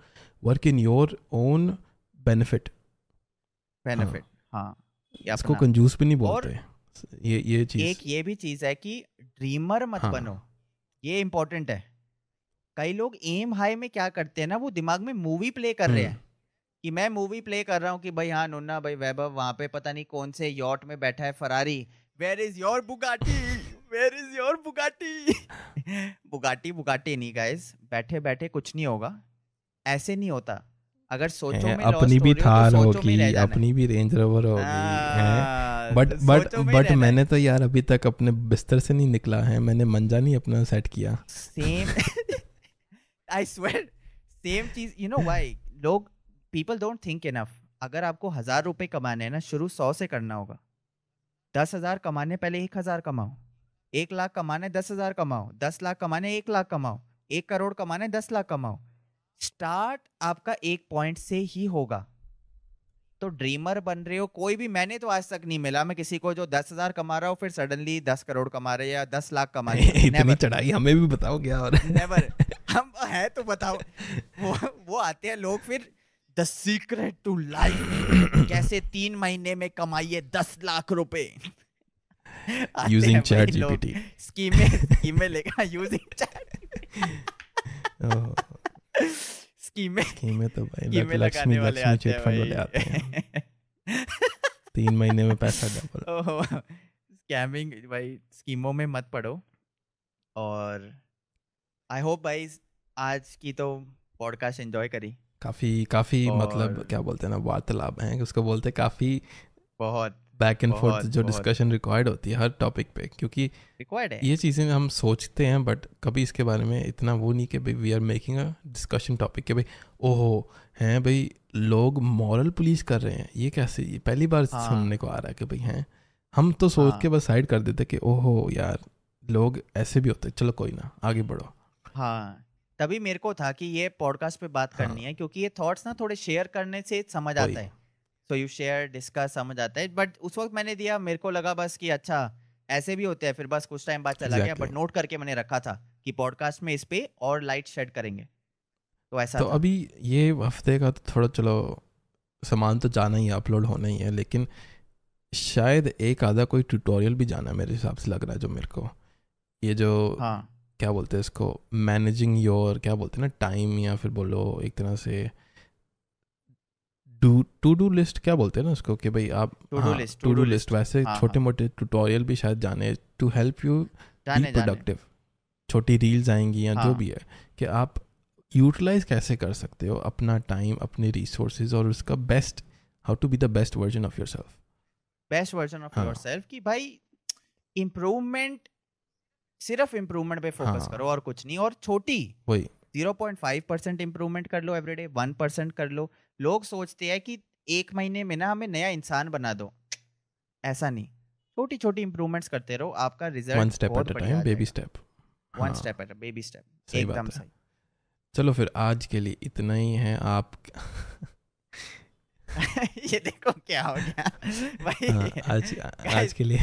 work in your own benefit benefit हाँ इसको कंजूस भी नहीं और बोलते। ये ये चीज़। एक ये भी चीज़ है कि ड्रीमर मत हाँ। बनो। ये इम्पोर्टेंट है। कई लोग एम हाई में क्या करते हैं ना वो दिमाग में मूवी प्ले कर रहे हम्म। हैं। कि मैं मूवी प्ले कर रहा हूँ कि भाई हाँ नन्ना भाई वैभव वहाँ पे पता नहीं कौन से यॉट में बैठा है Ferrari where is your Bugatti where is your Bugatti Bugatti Bugatti नहीं गाइस बैठे बैठे कुछ नहीं होगा। ऐसे नहीं होता। अगर सोचो में अपनी भी तो थार होगी अपनी भी रेंज रोवर होगी बट बट बट मैंने तो यार अभी तक अपने बिस्तर से नहीं निकला है मैंने मंजा नहीं अपना सेट किया। सेम आई स्वेयर सेम चीज़ यू नो व्हाई लोग पीपल डोंट थिंक इनफ अगर आपको हज़ार रुपए कमाने हैं ना शुरू सौ से करना होगा। दस हज़ार कमाने पहले एक हज़ार कमाओ। एक लाख कमाने दस हज़ार कमाओ। दस लाख कमाने एक लाख कमाओ। एक करोड़ कमाने दस लाख कमाओ। स्टार्ट आपका एक पॉइंट से ही होगा। तो ड्रीमर बन रहे हो कोई भी मैंने तो आज तक नहीं मिला। मैं किसी को जो दस हज़ार कमा रहा हो फिर सडनली दस करोड़ कमा रहे या दस लाख कमा रहे इतनी चढ़ाई हमें भी बताओ क्या और नेवर हम है तो बताओ। वो वो आते हैं लोग फिर द सीक्रेट टू लाइफ कैसे तीन महीने में कमाइए दस लाख रुपए? यूजिंग चैट जीपीटी स्कीमें स्कीमें लेकर यूजिंग चैट स्कीमें स्कीमें तो भाई स्कीमें लक- लक्ष्मी लक्ष्मी आते चिट हैं फंड वाले आते हैं। तीन महीने में पैसा डबल स्कैमिंग भाई स्कीमों में मत पड़ो। और आई होप भाई आज की तो पॉडकास्ट एंजॉय करी। काफ़ी काफ़ी मतलब क्या बोलते हैं ना वार्तालाप है उसको बोलते काफ़ी बहुत। बैक एंड फोर्थ जो डिस्कशन रिक्वायर्ड होती है हर टॉपिक पे क्योंकि रिक्वायर्ड है ये चीज़ें हम सोचते हैं बट कभी इसके बारे में इतना वो नहीं कि भाई we are making a discussion topic कि भाई ओहो हैं भाई लोग मॉरल पुलिस कर रहे हैं ये कैसे ये पहली बार हाँ। सुनने को आ रहा है कि भाई हैं हम तो सोच हाँ। के बस साइड कर देते कि ओहो यार लोग ऐसे भी होते चलो कोई ना आगे बढ़ो हाँ तभी मेरे को था कि ये पॉडकास्ट पे बात हाँ। करनी है क्योंकि ये थॉट्स ना थोड़े शेयर करने से समझ। आता है सो यू शेयर डिस्कस समझ आता है। बट उस वक्त मैंने दिया मेरे को लगा बस कि अच्छा ऐसे भी होते हैं फिर बस कुछ टाइम बाद चला exactly. गया बट नोट करके मैंने रखा था कि पॉडकास्ट में इस पे और लाइट शेड करेंगे। तो ऐसा तो था। अभी ये हफ़्ते का तो थोड़ा चलो सामान तो जाना ही अपलोड होना ही है लेकिन शायद एक आधा कोई ट्यूटोरियल भी जाना है मेरे हिसाब से लग रहा है जो मेरे को। ये जो हाँ। क्या बोलते हैं इसको? मैनेजिंग योर क्या बोलते हैं ना टाइम या फिर बोलो एक तरह से डू टू डू लिस्ट क्या बोलते हैं ना उसको कि भाई आप To do हाँ, list, to to do do list वैसे हाँ, छोटे मोटे ट्यूटोरियल भी शायद जाने to help you be productive छोटी रील्स आएँगी या जो हाँ। भी है कि आप यूटिलाइज कैसे कर सकते हो अपना टाइम अपने रिसोर्सेज और उसका best how to be the best version of yourself best version of हाँ। योरसेल्फ कि भाई इम्प्रूवमेंट सिर्फ़ इम्प्रूवमेंट पे फोकस हाँ। करो और कुछ नहीं और छोटी वही 0.5 परसेंट इम्प्रूवमेंट कर लो एवरीडे वन परसेंट कर लो लोग सोचते हैं कि एक महीने में ना हमें नया इंसान बना दो। ऐसा नहीं। छोटी छोटी इम्प्रूवमेंट करते रहो आपका one result step at a time baby step one step at baby step एकदम सही। चलो फिर आज के लिए इतना ही है आप ये देखो क्या हो गया। भाई हाँ, आज आज के लिए।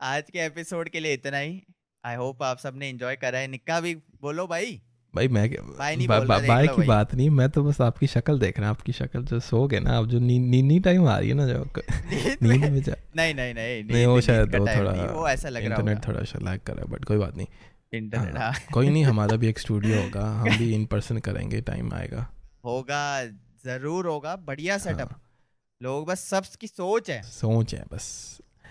आज के एपिसोड के लिए इतना ही। आई होप आप सबने एंजॉय करा है। निक्का भी बोलो भाई। भाई मैं भाई नहीं बा, बोल बा, रहा, देख बाय की भाई। बात नहीं मैं तो बस आपकी शक्ल देख रहा हूँ आपकी शक्ल जो सो गए ना अब जो नी, नी, टाइम आ रही है ना जो नींद नींद में- जा नहीं नहीं नहीं नहीं वो शायद वो थोड़ा वो ऐसा लग रहा इंटरनेट थोड़ा सा लैग कर रहा है बट कोई बात नहीं। इंटरनेट हाँ, हाँ। कोई नहीं हमारा भी एक स्टूडियो होगा हम भी इन पर्सन करेंगे टाइम आएगा। होगा ज़रूर होगा बढ़िया सेटअप हाँ, लोग बस सबकी सोच है। सोच है बस।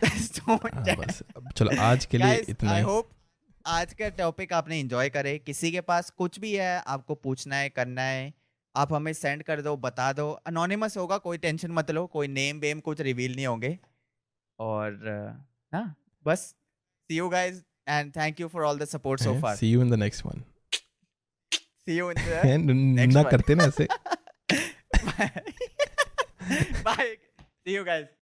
सोच है बस चलो आज के लिए इतना आई होप आज का टॉपिक आपने एंजॉय करे किसी के पास कुछ भी है आपको पूछना है करना है आप हमें सेंड कर दो बता दो। अनोनिमस होगा कोई टेंशन मत लो कोई नेम वेम कुछ रिवील नहीं होंगे। और हाँ बस see you guys and thank you for all the support so far. See you in the next one see you in the next ना करते ना ऐसे। Bye. See you guys.